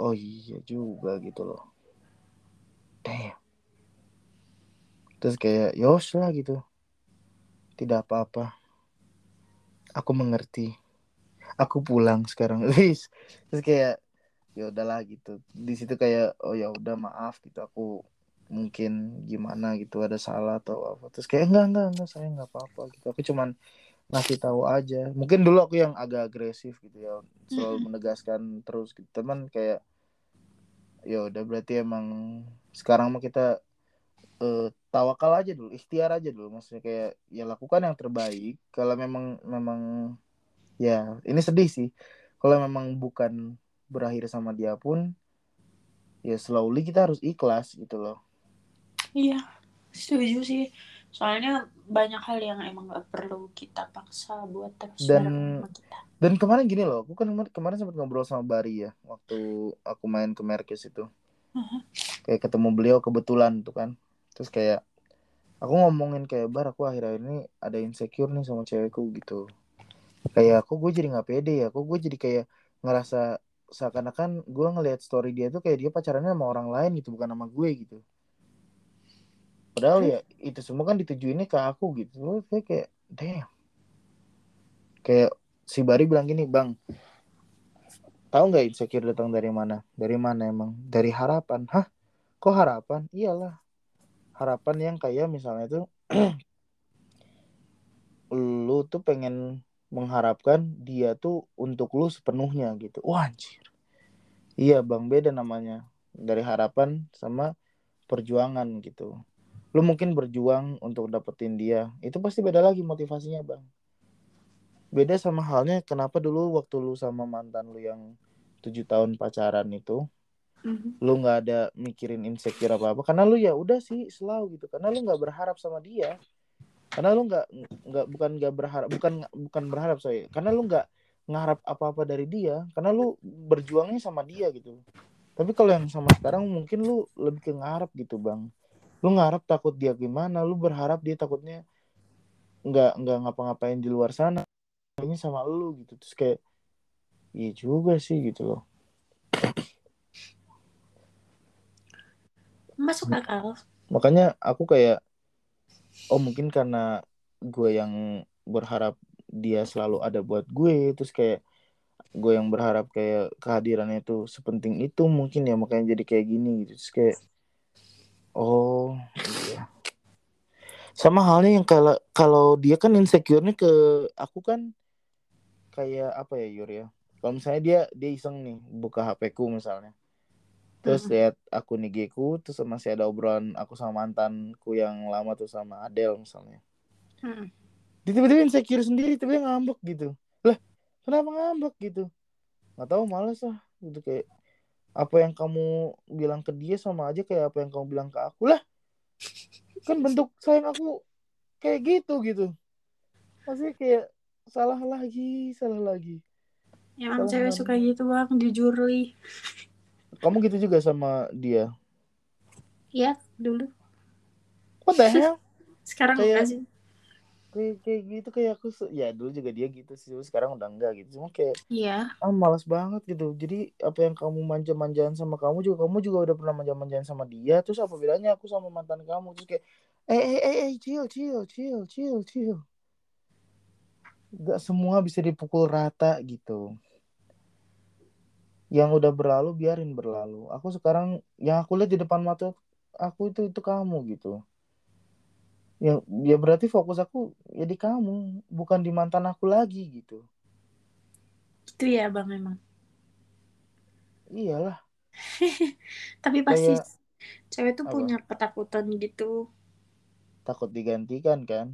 oh iya juga gitu loh. Damn. Terus kayak yos lah gitu. Tidak apa-apa. Aku mengerti. Aku pulang sekarang Wis. terus kayak ya udahlah gitu. Di situ kayak oh ya udah maaf gitu. Aku mungkin gimana gitu ada salah atau apa. Terus kayak enggak enggak enggak saya enggak apa-apa gitu. Aku cuman ngasih tahu aja. Mungkin dulu aku yang agak agresif gitu ya selalu Mm-mm. menegaskan terus gitu. Teman kayak ya udah berarti emang sekarang mah kita eh, tawakal aja dulu ikhtiar aja dulu. Maksudnya kayak ya lakukan yang terbaik. Kalau memang memang ya ini sedih sih. Kalau memang bukan berakhir sama dia pun ya slowly kita harus ikhlas gitu loh. Iya, setuju sih. Soalnya banyak hal yang emang gak perlu kita paksa buat terus Dan- kita. dan kemarin gini loh aku kan kemar- kemarin sempat ngobrol sama Bari ya waktu aku main ke Merkes itu. Kayak ketemu beliau kebetulan tuh kan. Terus kayak aku ngomongin kayak bar aku akhir-akhir ini ada insecure nih sama cewekku gitu. Kayak aku gue jadi nggak pede ya? Aku gue jadi kayak ngerasa seakan-akan gue ngelihat story dia tuh kayak dia pacarannya sama orang lain gitu bukan sama gue gitu padahal ya itu semua kan ditujuinnya ke aku gitu. Terus kayak kayak damn. Kayak si Bari bilang gini bang tahu nggak insecure datang dari mana? Dari mana emang? Dari harapan. Hah? Kok harapan? Iyalah. Harapan yang kayak misalnya tuh lu tuh pengen mengharapkan dia tuh untuk lu sepenuhnya gitu. Wah anjir. Iya bang beda namanya. Dari harapan sama perjuangan gitu lu mungkin berjuang untuk dapetin dia. Itu pasti beda lagi motivasinya bang. Beda sama halnya kenapa dulu waktu lu sama mantan lu yang tujuh tahun pacaran itu Mhm. lu nggak ada mikirin insecure apa apa? Karena lu ya udah sih selalu gitu. Karena lu nggak berharap sama dia. Karena lu nggak nggak bukan nggak berharap bukan bukan berharap saya karena lu nggak ngarap apa apa dari dia. Karena lu berjuangnya sama dia gitu. Tapi kalau yang sama sekarang mungkin lu lebih ke ngarap gitu bang lu ngarap takut dia gimana lu berharap dia takutnya nggak nggak ngapa-ngapain di luar sana ini sama lu gitu. Terus kayak iya juga sih gitu loh. Masuk akal. makanya aku kayak oh mungkin karena gue yang berharap dia selalu ada buat gue terus kayak gue yang berharap kayak kehadirannya itu sepenting itu mungkin ya makanya jadi kayak gini gitu. Terus kayak oh iya. Sama halnya yang kalau kalau dia kan insecure-nya ke aku kan kayak apa ya Yur ya? Kalau misalnya dia dia iseng nih buka HP ku misalnya. Terus Mhm. lihat akun IG ku terus masih ada obrolan aku sama mantanku yang lama tuh sama Adele misalnya. Mhm. dia tiba-tiba insecure sendiri tiba-tiba ngambek gitu. Lah kenapa ngambek gitu? Nggak tahu males lah. Gitu kayak apa yang kamu bilang ke dia sama aja kayak apa yang kamu bilang ke aku lah kan bentuk sayang aku kayak gitu gitu maksudnya kayak salah lagi salah lagi Emang Salah cewek banget. suka gitu bang, jujur li. kamu gitu juga sama dia Iya, dulu. what the hell Sekarang Kayak- enggak sih. Kayak kayak gitu kayak aku ya dulu juga dia gitu sih sekarang udah enggak gitu. Cuma kayak Iya. ah malas banget gitu. Jadi apa yang kamu manja-manjaan sama kamu juga kamu juga udah pernah manja-manjaan sama dia terus apa bedanya aku sama mantan kamu? Terus kayak eh eh eh eh chill chill chill chill chill. Gak semua bisa dipukul rata gitu. Yang udah berlalu biarin berlalu. Aku sekarang yang aku lihat di depan mata aku itu itu kamu gitu ya ya berarti fokus aku ya di kamu bukan di mantan aku lagi gitu Itu ya bang emang. iyalah Tapi pasti Kayak- cewek tuh Apa? punya ketakutan gitu. takut digantikan kan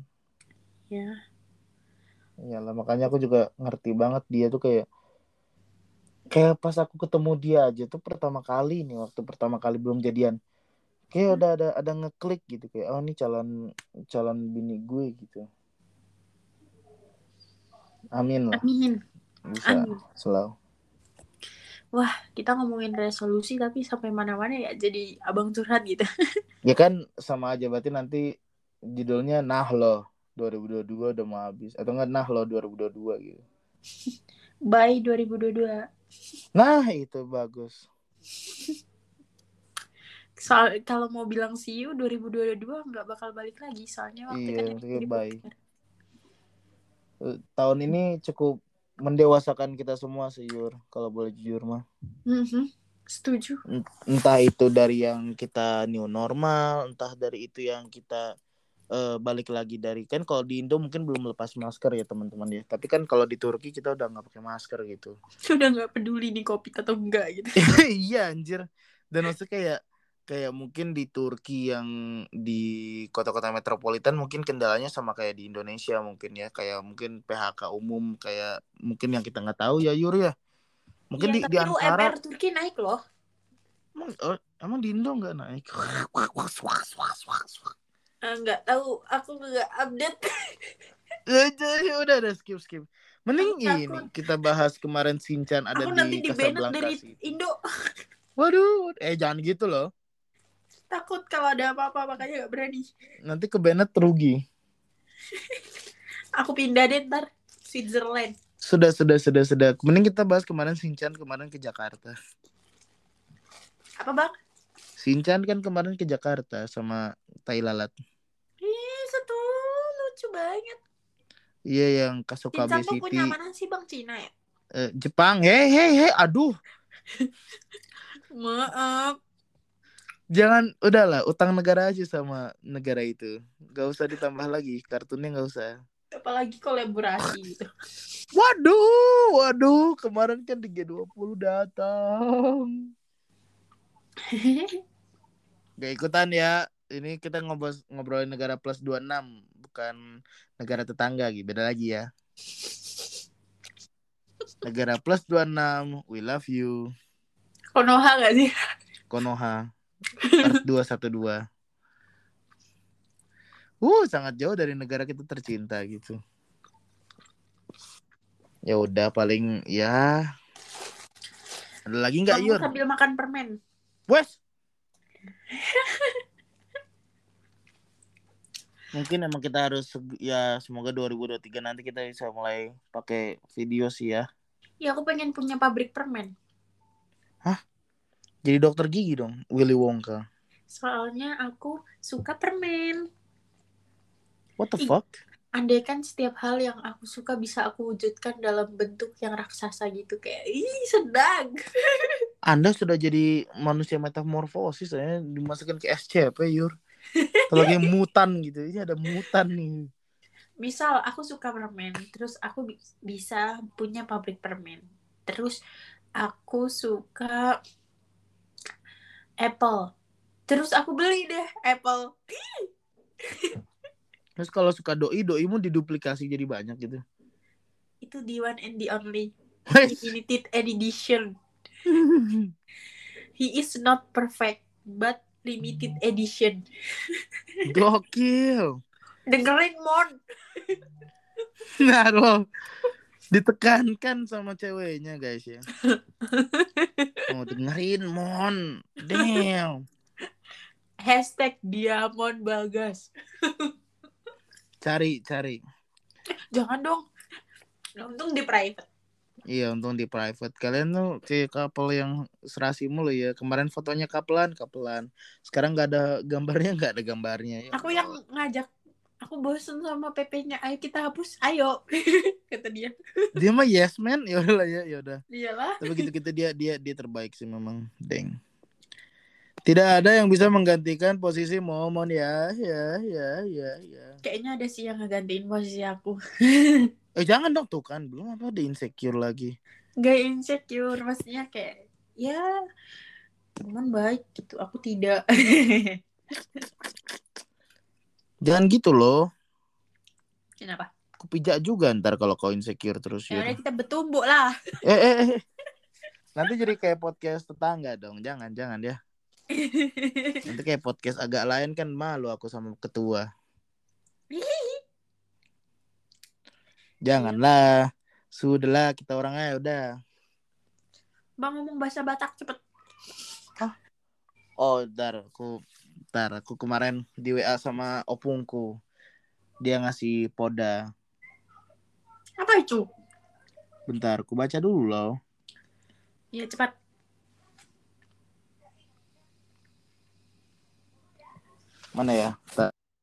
Ya. Iyalah makanya aku juga ngerti banget dia tuh kayak kayak pas aku ketemu dia aja tuh pertama kali nih waktu pertama kali belum jadian kayak udah ada ada ngeklik gitu kayak oh ini calon calon bini gue gitu amin lah Amin. bisa Amin. selalu Kita ngomongin resolusi tapi sampai mana-mana ya jadi abang curhat gitu. ya kan sama aja berarti nanti judulnya nah lo 2022 udah mau habis atau enggak nah lo 2022 gitu Bye 2022. nah itu bagus Soal kalau mau bilang see you 2022 nggak bakal balik lagi soalnya waktu Iya, kan maksudnya jadi bye. Eh, tahun ini cukup mendewasakan kita semua sih Yur kalau boleh jujur mah Mhm. Setuju. entah itu dari yang kita new normal entah dari itu yang kita eh, balik lagi dari kan kalau di Indo mungkin belum lepas masker ya teman-teman ya tapi kan kalau di Turki kita udah nggak pakai masker gitu Sudah nggak peduli nih covid atau enggak gitu. iya anjir dan maksudnya kayak kayak mungkin di Turki yang di kota-kota metropolitan mungkin kendalanya sama kayak di Indonesia mungkin ya. Kayak mungkin PHK umum kayak mungkin yang kita nggak tahu ya Yur ya. Mungkin Iya, di, di tapi Ankara UMR Turki naik loh. emang, oh, emang di Indo nggak naik? Eh, Nggak tahu, aku nggak update. Eh, ya udah udah skip skip. Mending Aku ini kita bahas kemarin Sinchan ada aku di nanti di Casablanca dari Indo. waduh eh jangan gitu loh Takut kalau ada apa-apa makanya nggak berani. nanti ke Bennett rugi Aku pindah deh ntar Switzerland. Sudah, sudah, sudah, sudah. Mending kita bahas kemarin Sinchan kemarin ke Jakarta. Apa bang? Sinchan kan kemarin ke Jakarta sama Tai Lalat. Ih, satu lucu banget. Iya yang tuh City. punya mana sih bang Cina ya? Eh, Jepang. Hei, hei, hei. Aduh. Maaf. Jangan, udahlah. Utang negara aja sama negara itu. Gak usah ditambah lagi. Kartunnya gak usah. Apalagi kolaborasi gitu. Waduh, waduh. Kemarin kan di G20 datang. Gak ikutan ya. Ini kita ngobrol ngobrolin negara plus 26. Bukan negara tetangga gitu. Beda lagi ya. Negara plus 26. We love you. Konoha gak sih? Konoha. Earth 212. Uh, sangat jauh dari negara kita tercinta gitu. Ya udah paling ya. Ada lagi nggak Yur? sambil makan permen. Wes. Mungkin emang kita harus ya semoga 2023 nanti kita bisa mulai pakai video sih ya. Ya aku pengen punya pabrik permen. Jadi dokter gigi dong, Willy Wonka. Soalnya aku suka permen. What the fuck? Andaikan setiap hal yang aku suka bisa aku wujudkan dalam bentuk yang raksasa gitu kayak ih sedang. Anda sudah jadi manusia metamorfosis ya, dimasukkan ke SCP, Yur. Sebagai mutan gitu. Ini ada mutan nih. Misal aku suka permen, terus aku bi- bisa punya pabrik permen. Terus aku suka Apple. Terus aku beli deh Apple. Terus kalau suka doi, doimu diduplikasi jadi banyak gitu. Itu the one and the only limited edition. He is not perfect, but limited edition. Gokil. Dengerin Mon. Nah, loh. Ditekankan sama ceweknya, guys ya. Mau dengerin, Mon. Damn. Hashtag Diamond Bagas. Cari, cari. Jangan dong. Untung di private. Iya, untung di private. Kalian tuh kayak couple yang serasi mulu ya. Kemarin fotonya kapelan, kapelan. Sekarang nggak ada gambarnya, nggak ada gambarnya. Ya Aku yang ngajak. Aku bosen sama PP-nya. Ayo kita hapus. Ayo. Kata dia. Dia mah yes man, ya udah ya, ya udah. Iyalah. Tapi gitu-gitu dia dia dia terbaik sih memang, deng. Tidak ada yang bisa menggantikan posisi Momon ya, ya, ya, ya, ya. Kayaknya ada sih yang ngegantiin posisi aku. Eh jangan dong tuh kan, belum apa ada insecure lagi. Gak insecure. Maksudnya kayak. Ya. Cuman baik gitu. Aku tidak. Jangan gitu loh. Kenapa? Aku pijak juga ntar kalau kau insecure terus Ya udah kita bertumbuk lah. Eh, eh, eh. Nanti jadi kayak podcast tetangga dong. Jangan, jangan ya. Nanti kayak podcast agak lain kan malu aku sama ketua. Janganlah. Sudahlah kita orang aja udah. Bang ngomong bahasa Batak cepet. Oh, ntar aku ntar aku kemarin di WA sama opungku. Dia ngasih poda. Apa itu? Bentar, aku baca dulu loh. Ya cepat. Mana ya?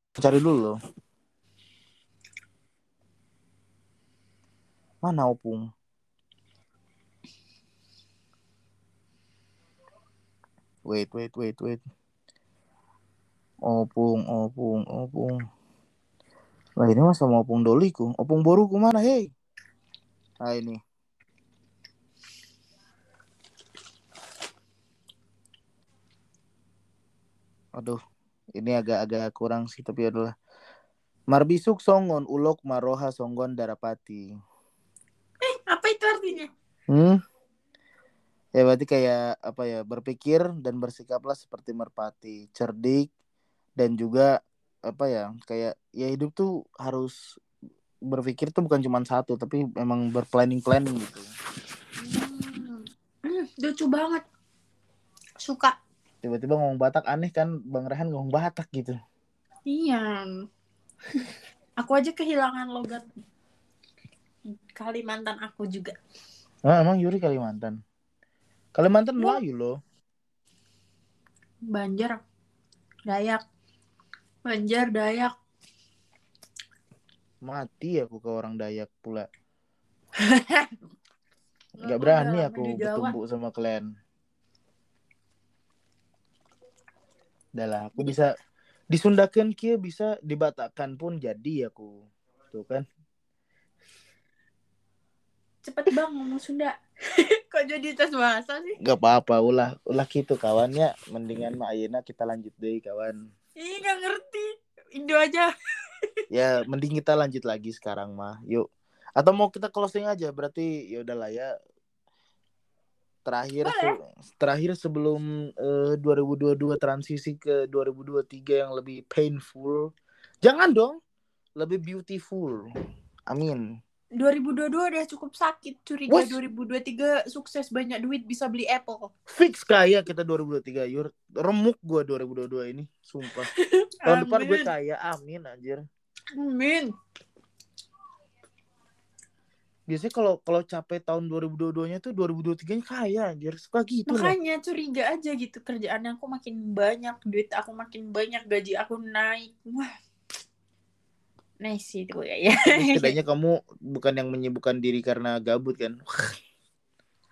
Aku cari dulu loh. Mana opung? Wait, wait, wait, wait. Opung, opung, opung. Lah ini mah sama opung doliku. Opung boruku mana, hei? Ah ini. Aduh, ini agak-agak kurang sih tapi adalah Marbisuk Songon Ulok Maroha Songgon Darapati. Eh, apa itu artinya? Hmm? Ya berarti kayak apa ya berpikir dan bersikaplah seperti merpati, cerdik dan juga apa ya kayak ya hidup tuh harus berpikir tuh bukan cuma satu tapi memang berplanning planning gitu. Hmm. Hmm, lucu banget. Suka. Tiba-tiba ngomong Batak aneh kan Bang Rehan ngomong Batak gitu. Iya. Aku aja kehilangan logat Kalimantan aku juga. Ah, emang Yuri Kalimantan. Kalimantan Oh. Melayu loh. Banjar, Dayak, Banjar, Dayak. Mati aku ke orang Dayak pula. Gak berani aku bertumbuh sama kalian. Udah lah, aku bisa disundakan kia bisa dibatakan pun jadi aku. Tuh kan. Cepet bang ngomong Sunda. Kok jadi tes bahasa sih? Gak apa-apa, ulah ulah gitu kawannya. Mendingan mah ayeuna kita lanjut deh kawan. Ih nggak ngerti. Indo aja. Ya, mending kita lanjut lagi sekarang mah. Yuk. Atau mau kita closing aja berarti ya udahlah ya. Terakhir se- terakhir sebelum eh, 2022 transisi ke 2023 yang lebih painful. Jangan dong. Lebih beautiful. Amin. 2022 udah cukup sakit. Curiga Wes. 2023 sukses banyak duit bisa beli Apple. Fix kaya kita 2023. Yur. Remuk gua 2022 ini, sumpah. Tahun depan gue kaya. Amin anjir. Amin. Biasanya kalau kalau capek tahun 2022-nya tuh 2023-nya kaya anjir. Suka gitu loh. Makanya curiga aja gitu kerjaan aku makin banyak, duit aku makin banyak, gaji aku naik. Wah. Nice itu ya. Setidaknya kamu bukan yang menyibukkan diri karena gabut kan.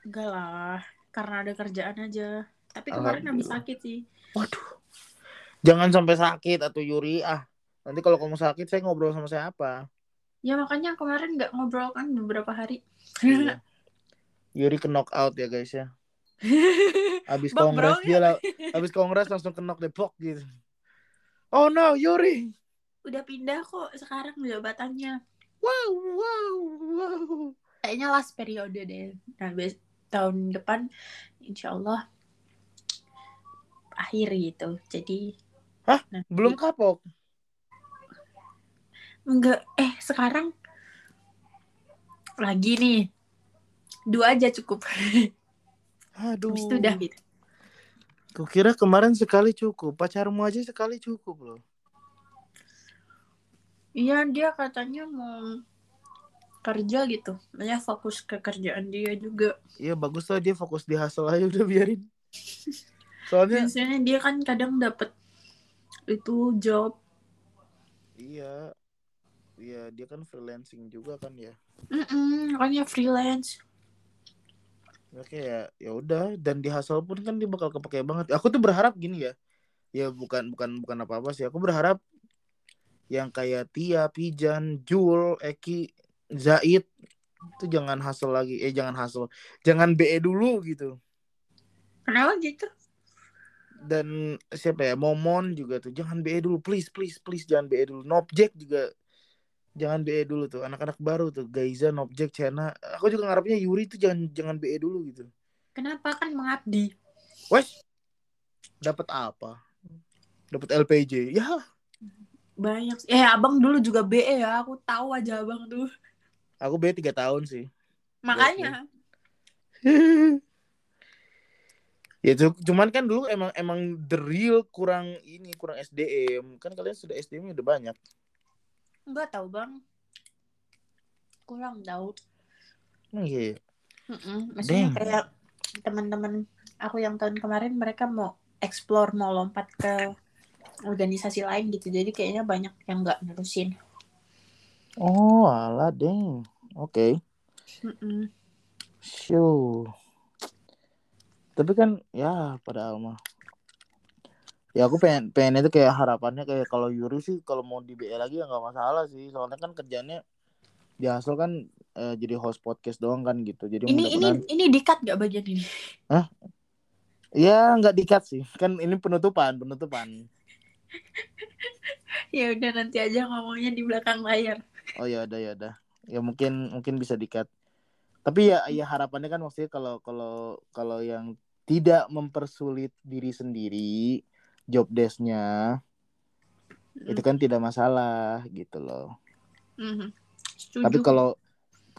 Enggak lah, karena ada kerjaan aja. Tapi kemarin habis sakit sih. Waduh. Jangan sampai sakit atau Yuri ah. Nanti kalau kamu sakit saya ngobrol sama siapa? Ya makanya kemarin nggak ngobrol kan beberapa hari. Iya. Yuri ke knock out ya guys ya. Habis Bang, kongres dia lah. Habis kongres langsung ke knock Depok gitu. Oh no, Yuri. Udah pindah kok sekarang jabatannya. Wow, wow, wow. Kayaknya last periode deh. Nah, bes- tahun depan insya Allah akhir gitu. Jadi Hah? nanti- Belum kapok. Enggak, eh sekarang lagi nih. Dua aja cukup. Aduh. Habis itu udah gitu. Kukira kemarin sekali cukup. Pacarmu aja sekali cukup loh. Iya, dia katanya mau kerja gitu. Ya fokus ke kerjaan dia juga. Iya bagus lah dia fokus di hustle aja udah biarin. Soalnya Biasanya dia kan kadang dapet itu job. iya. Iya, dia kan freelancing juga kan ya. Mm-mm, makanya freelance. Ya kayak ya udah dan di hustle pun kan dia bakal kepake banget. Aku tuh berharap gini ya. Ya bukan bukan bukan apa-apa sih. Aku berharap yang kayak Tia, Pijan, Jul, Eki, Zaid itu jangan hustle lagi. Eh jangan hustle. Jangan BE dulu gitu. Kenapa gitu? dan siapa ya? Momon juga tuh. Jangan BE dulu. Please please please jangan BE dulu. Nobjek juga. Jangan BE dulu tuh. Anak-anak baru tuh. Gaiza Nobjek Chena aku juga ngarepnya Yuri tuh jangan jangan BE dulu gitu. Kenapa? Kan mengabdi? wes dapat apa? Dapat LPJ ya Banyak. sih. Eh, abang dulu juga BE ya. Aku tahu aja abang tuh. aku BE tiga tahun sih Makanya. ya cu- cuman kan dulu emang emang the real kurang ini kurang SDM kan kalian sudah SDM udah banyak Enggak tahu bang. Kurang tahu. Emang iya ya? Maksudnya Damn. kayak teman-teman aku yang tahun kemarin mereka mau explore mau lompat ke organisasi lain gitu jadi kayaknya banyak yang nggak nerusin oh alah deng oke Mm-mm. Show. Tapi kan ya padahal mah. Ya aku pengen pengen itu kayak harapannya kayak kalau Yuri sih kalau mau di BL lagi ya nggak masalah sih. Soalnya kan kerjanya di Hasil kan eh, jadi host podcast doang kan gitu. Jadi Ini ini ini dikat gak bagian ini? ya nggak dikat sih. Kan ini penutupan, penutupan. ya udah nanti aja ngomongnya di belakang layar. Oh ya udah ya udah. Ya mungkin mungkin bisa dikat. Tapi ya ya harapannya kan maksudnya kalau kalau kalau yang tidak mempersulit diri sendiri job desk-nya itu kan tidak masalah gitu loh. Mhm. Setuju. Tapi kalau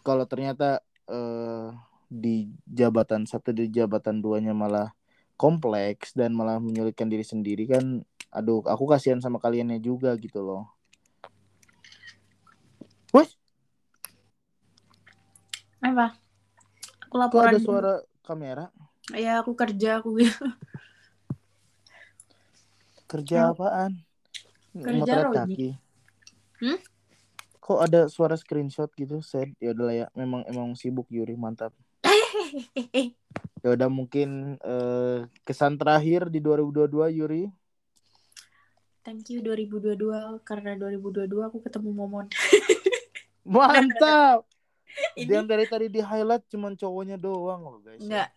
kalau ternyata eh, di jabatan satu di jabatan duanya malah kompleks dan malah menyulitkan diri sendiri kan, aduh aku kasihan sama kaliannya juga gitu loh. Wes, apa? Aku kok laporan. ada suara kamera? Ya aku kerja aku Kerja Yang- apaan? Kerja kaki. Hmm? Kok ada suara screenshot gitu? Set, ya udah ya. Memang emang sibuk Yuri, mantap. Ya udah mungkin eh, kesan terakhir di 2022 Yuri. Thank you 2022 karena 2022 aku ketemu Momon. Mantap. Ini Yang dari tadi di highlight cuman cowoknya doang loh guys. enggak.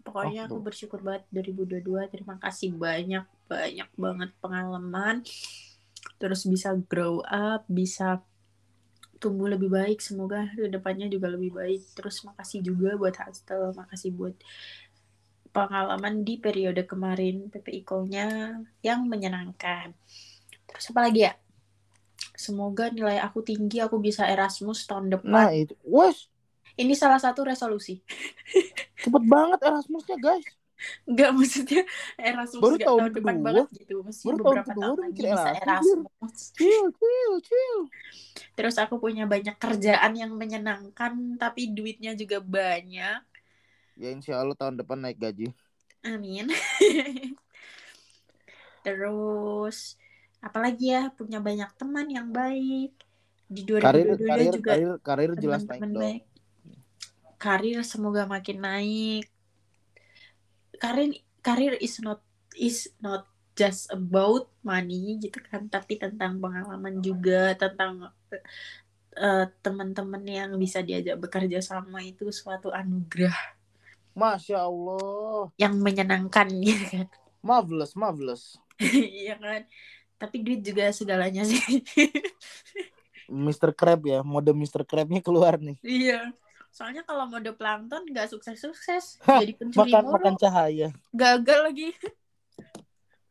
Pokoknya Oh, aku bersyukur banget 2022. Terima kasih banyak banyak banget pengalaman. Terus bisa grow up, bisa tumbuh lebih baik. Semoga ke depannya juga lebih baik. Terus makasih juga buat Hostel, makasih buat pengalaman di periode kemarin PPI Call-nya yang menyenangkan. Terus apa lagi ya? Semoga nilai aku tinggi, aku bisa Erasmus tahun depan. Nah itu, wes Ini salah satu resolusi. cepet banget Erasmusnya guys. Enggak maksudnya Erasmus Baru tahun tahun depan kedua? banget gitu. Mesti Baru tahun beberapa tahun udah lagi mikir bisa Erasmus. Chill, chill, chill. Terus aku punya banyak kerjaan yang menyenangkan tapi duitnya juga banyak. Ya insya Allah tahun depan naik gaji. Amin. Terus apalagi ya punya banyak teman yang baik. Di 2022 Karir, karir, juga karir, karir jelas naik teman-teman dong. baik. Karir semoga makin naik. Karir karir is not is not just about money gitu kan, tapi tentang pengalaman juga, tentang eh, teman-teman yang bisa diajak bekerja sama itu suatu anugerah Masya Allah. yang menyenangkan gitu kan. Marvelous, marvelous. Iya kan. Tapi duit juga segalanya sih. Mr. Crab ya, mode Mr. Crab-nya keluar nih. iya. Soalnya kalau mode plankton nggak sukses-sukses, jadi pencuri Makan mulu, makan cahaya. gagal lagi.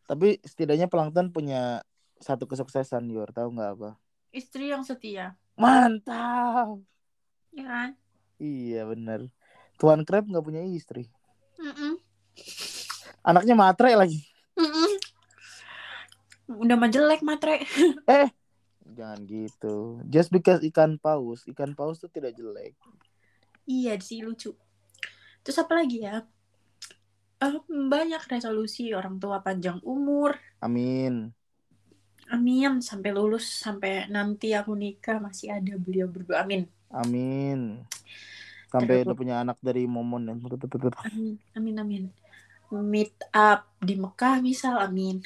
Tapi setidaknya plankton punya satu kesuksesan, Yor. Tahu nggak apa? Istri yang setia, Mantap. ya kan? Iya bener. Tuan Crab nggak punya istri. Mm-mm. Anaknya matre lagi. Mm-mm. Udah mah jelek matre. Jangan gitu. Just because ikan paus, ikan paus tuh tidak jelek. Iya sih lucu. Terus apa lagi ya? Eh, banyak resolusi orang tua panjang umur. Amin. Amin sampai lulus sampai nanti aku nikah masih ada beliau berdua. Amin. Amin. Sampai udah punya anak dari Momon dan Amin. Amin amin. Meet up di Mekah misal. Amin.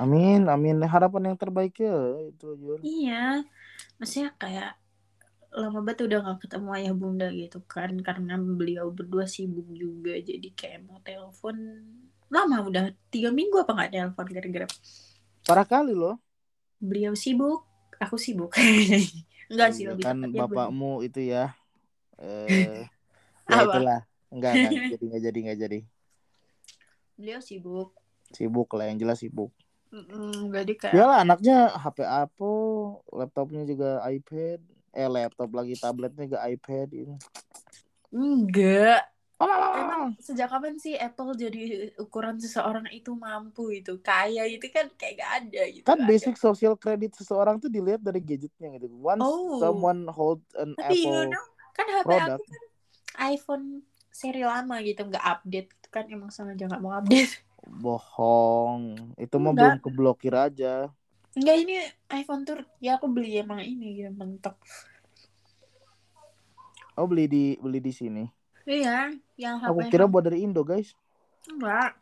Amin, amin. Harapan yang terbaik ya itu Yor. Iya. Maksudnya kayak lama banget udah gak ketemu ayah bunda gitu kan karena beliau berdua sibuk juga jadi kayak mau telepon lama udah tiga minggu apa nggak telepon gara-gara Parah kali loh. beliau sibuk aku sibuk enggak sih Iya, lebih kan bapakmu itu ya. Eh, ya itulah. Enggak, enggak jadi enggak jadi enggak jadi. beliau sibuk Sibuk lah yang jelas sibuk. Mm, jadi kayak Ya lah anaknya HP Apple, laptopnya juga iPad, eh laptop lagi tabletnya juga iPad ini. enggak Oh, emang sejak kapan sih Apple jadi ukuran seseorang itu mampu itu kaya itu kan kayak gak ada gitu kan Ada. basic social credit seseorang tuh dilihat dari gadgetnya gitu. Once Oh. someone hold an tapi you Apple know kan HP product, aku kan iPhone seri lama gitu nggak update itu kan emang sengaja nggak mau update bohong. Itu mah belum keblokir aja. Enggak ini iPhone tuh ya aku beli emang ini gitu mentok Oh beli di beli di sini. Iya, yang HP Aku kira buat dari Indo guys. enggak.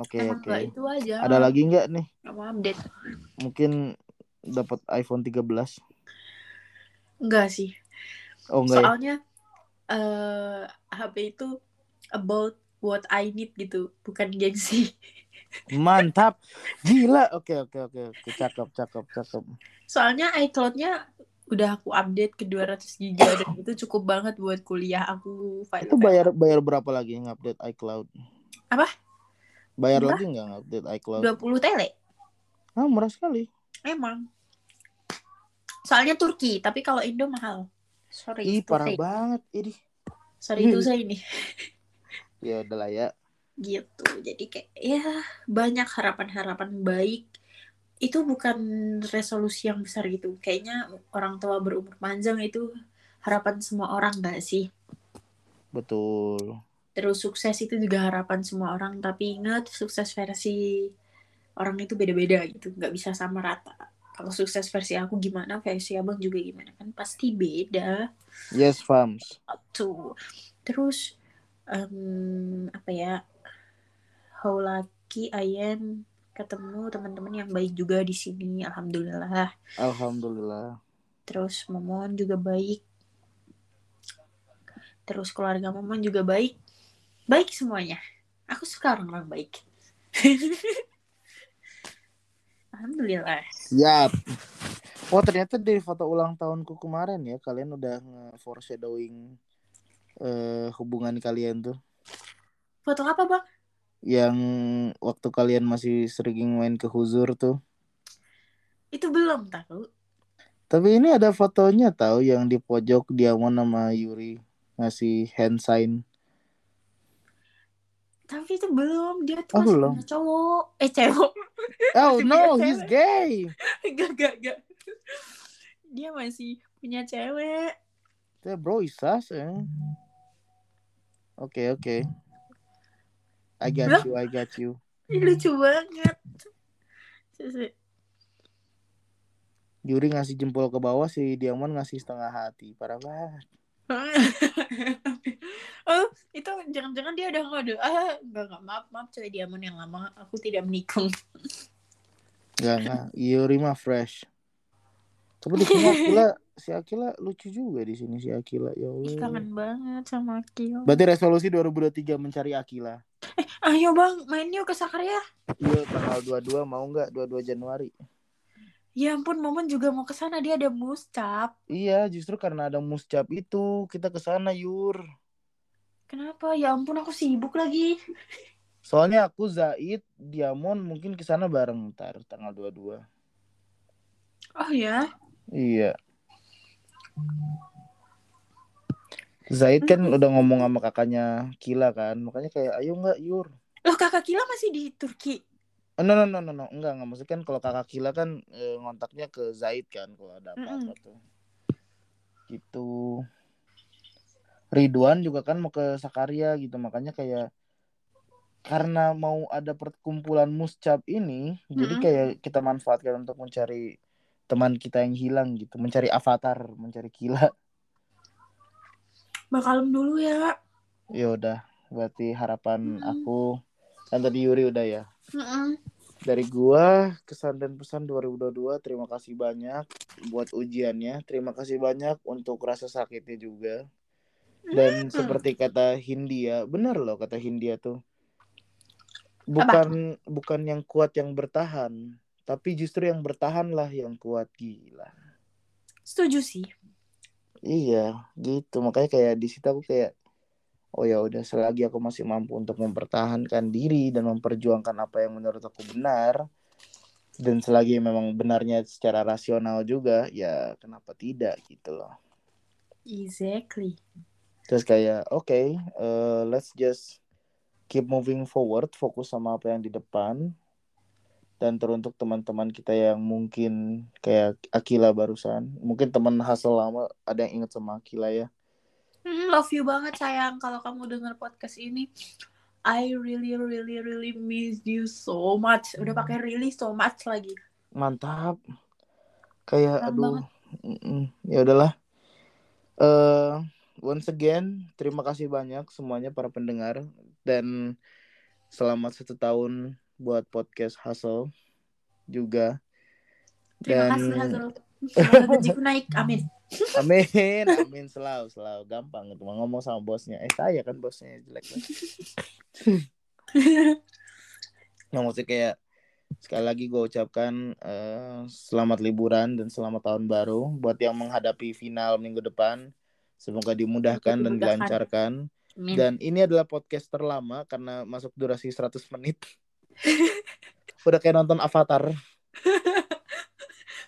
Oke Emang oke. enggak itu aja. Ada lagi nggak nih? Mau update. Mungkin dapat iPhone 13. Enggak sih. Oh enggak ya? Soalnya eh HP itu about what I need gitu, bukan gengsi. Mantap. Gila. Oke oke oke oke. Cakep cakep cakep. Soalnya iCloud-nya udah aku update ke 200 GB dan itu cukup banget buat kuliah aku file Itu bayar bayar berapa lagi ngupdate iCloud? Apa? Bayar lagi nggak ngupdate iCloud? 20 tele. Ah murah sekali. Emang. Soalnya Turki, tapi kalau Indo mahal. Sorry, Ih parah say. banget ini. Sorry itu saya ini. Ya udah lah ya. Gitu. Jadi kayak ya banyak harapan-harapan baik. Itu bukan resolusi yang besar gitu. Kayaknya orang tua berumur panjang itu harapan semua orang gak sih? Betul. Terus sukses itu juga harapan semua orang. Tapi ingat sukses versi orang itu beda-beda gitu. Nggak bisa sama rata. Kalau sukses versi aku gimana, versi abang juga gimana. Kan pasti beda. Yes fams. tuh terus em, apa ya how lucky I am ketemu teman-teman yang baik juga di sini alhamdulillah. Alhamdulillah. terus momon juga baik. Terus keluarga momon juga baik. Baik semuanya. Aku suka orang-orang baik. Alhamdulillah. Siap. Oh ternyata dari foto ulang tahunku kemarin ya kalian udah nge-foreshadowing eh, hubungan kalian tuh. foto apa bang Yang waktu kalian masih sering main ke Huzur tuh. itu belum tahu Tapi ini ada fotonya tahu yang di pojok Diamond sama Yuri ngasih hand sign. tapi itu belum dia tuh Oh, masih belum. punya cowok eh cewek Oh no, he's gay. Gak, gak, gak. Dia masih punya cewek. Yeah, bro, is sus, eh. Oke, oke. I got Bro. you, I got you. Lucu banget. Yuri ngasih jempol ke bawah, si Diamond ngasih setengah hati. Parah banget. oh, itu jangan-jangan dia udah ngode. Ah, enggak, enggak. Maaf, maaf. Cewek diamond yang lama. Aku tidak menikung. Enggak, enggak. Yuri mah fresh. Tapi di sini Akila, si Akila lucu juga di sini si Akila. Ya Allah. kangen banget sama Akil. Berarti resolusi 2023 mencari Akila. Ayo bang, main yuk ke Sakarya. Iya, tanggal 22 mau nggak? 22 Januari. Ya ampun, Momen juga mau ke sana. Dia ada muscap. Iya, justru karena ada muscap itu kita ke sana, Yur. Kenapa? Ya ampun, aku sibuk lagi. Soalnya aku Zaid, Diamond mungkin ke sana bareng ntar tanggal 22. Oh ya? Iya. Zaid kan udah ngomong sama kakaknya Kila kan, makanya kayak ayo nggak Yur. Loh, kakak Kila masih di Turki. Oh, no no no no no enggak enggak maksudnya kan kalau kakak Kila kan eh, ngontaknya ke Zaid kan kalau ada apa-apa tuh. Gitu. Ridwan juga kan mau ke Sakarya gitu makanya kayak karena mau ada perkumpulan muscap ini jadi Mm-mm. kayak kita manfaatkan untuk mencari teman kita yang hilang gitu mencari avatar mencari Kila Bakalem dulu ya. ya udah berarti harapan Mm. aku kan tadi Yuri udah ya Mm-mm. dari gua kesan dan pesan 2022 terima kasih banyak buat ujiannya terima kasih banyak untuk rasa sakitnya juga dan seperti kata Hindia benar loh kata Hindia tuh bukan bukan yang kuat yang bertahan tapi justru yang bertahanlah yang kuat gila Setuju sih. Iya gitu makanya kayak di situ aku kayak oh ya udah selagi aku masih mampu untuk mempertahankan diri dan memperjuangkan apa yang menurut aku benar dan selagi memang benarnya secara rasional juga ya kenapa tidak gitu loh Exactly. terus kayak oke eh, let's just keep moving forward fokus sama apa yang di depan dan teruntuk teman-teman kita yang mungkin kayak Akila barusan mungkin teman hasil lama ada yang inget sama Akila ya Hmm, love you banget sayang kalau kamu dengar podcast ini. I really really really miss you so much. Udah pakai really so much lagi. mantap kayak Keren aduh. Ya udahlah. Eh once again, terima kasih banyak semuanya para pendengar dan selamat satu tahun buat podcast Hustle juga. Terima Dan- kasih Hazel. Semoga naik. Amin. Amin, amin selalu selalu gampang itu ngomong sama bosnya. Eh saya kan bosnya jelek banget. Nah, maksudnya kayak sekali lagi gue ucapkan eh, selamat liburan dan selamat tahun baru buat yang menghadapi final minggu depan. Semoga dimudahkan dan dilancarkan. Amin. Dan ini adalah podcast terlama karena masuk durasi 100 menit. udah kayak nonton Avatar.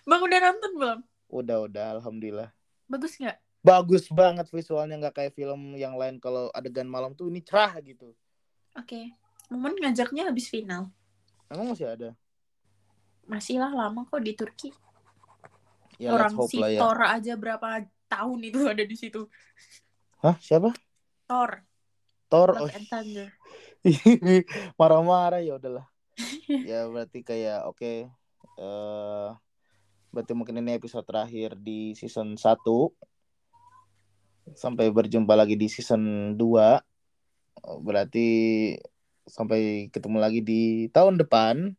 Bang udah nonton belum? Udah udah alhamdulillah. Bagus nggak? Bagus banget visualnya nggak kayak film yang lain kalau adegan malam tuh ini cerah gitu. Oke. Momen ngajaknya habis final. Emang masih ada? Masih lah lama kok di Turki. Ya Orang si ya. Aja berapa tahun itu ada di situ. Hah siapa? Thor, Thor. Love Oh, and Thunder. marah-marah ya udahlah. ya berarti kayak oke eh berarti mungkin ini episode terakhir di season 1 sampai berjumpa lagi di season 2 Oh, berarti sampai ketemu lagi di tahun depan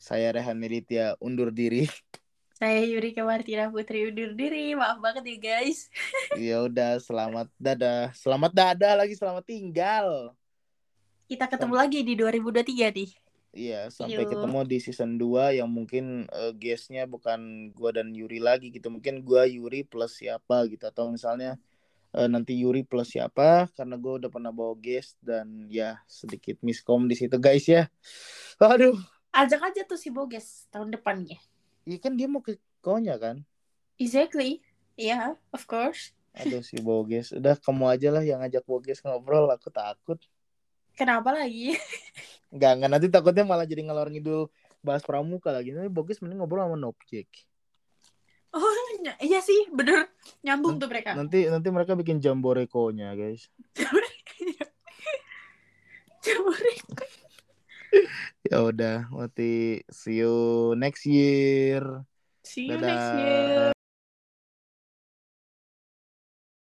saya Rehan Militia undur diri Saya Yurika Martina Putri undur diri. Maaf banget ya guys. ya udah selamat dadah selamat dadah lagi selamat tinggal Kita ketemu lagi di 2023 nih. Iya, sampai Yuk. ketemu di season 2 yang mungkin eh, guestnya bukan gua dan Yuri lagi gitu. Mungkin gua Yuri plus siapa gitu atau misalnya eh, nanti Yuri plus siapa karena gua udah pernah bawa guest dan ya sedikit miskom di situ guys ya. Aduh, Ajak aja tuh si Boges tahun depannya. iya kan dia mau ke konya kan. Exactly. Iya, of course. Aduh si Boges, udah kamu aja lah yang ngajak Boges ngobrol, aku takut. Kenapa lagi? Enggak, enggak nanti takutnya malah jadi ngalor ngidul bahas pramuka lagi. Nanti Boges mending ngobrol sama Nopjek. Oh, iya sih, bener. Nyambung tuh mereka. Nanti nanti mereka bikin jamborekonya, guys. Ya udah, nanti see you next year. See you Dadah. next year.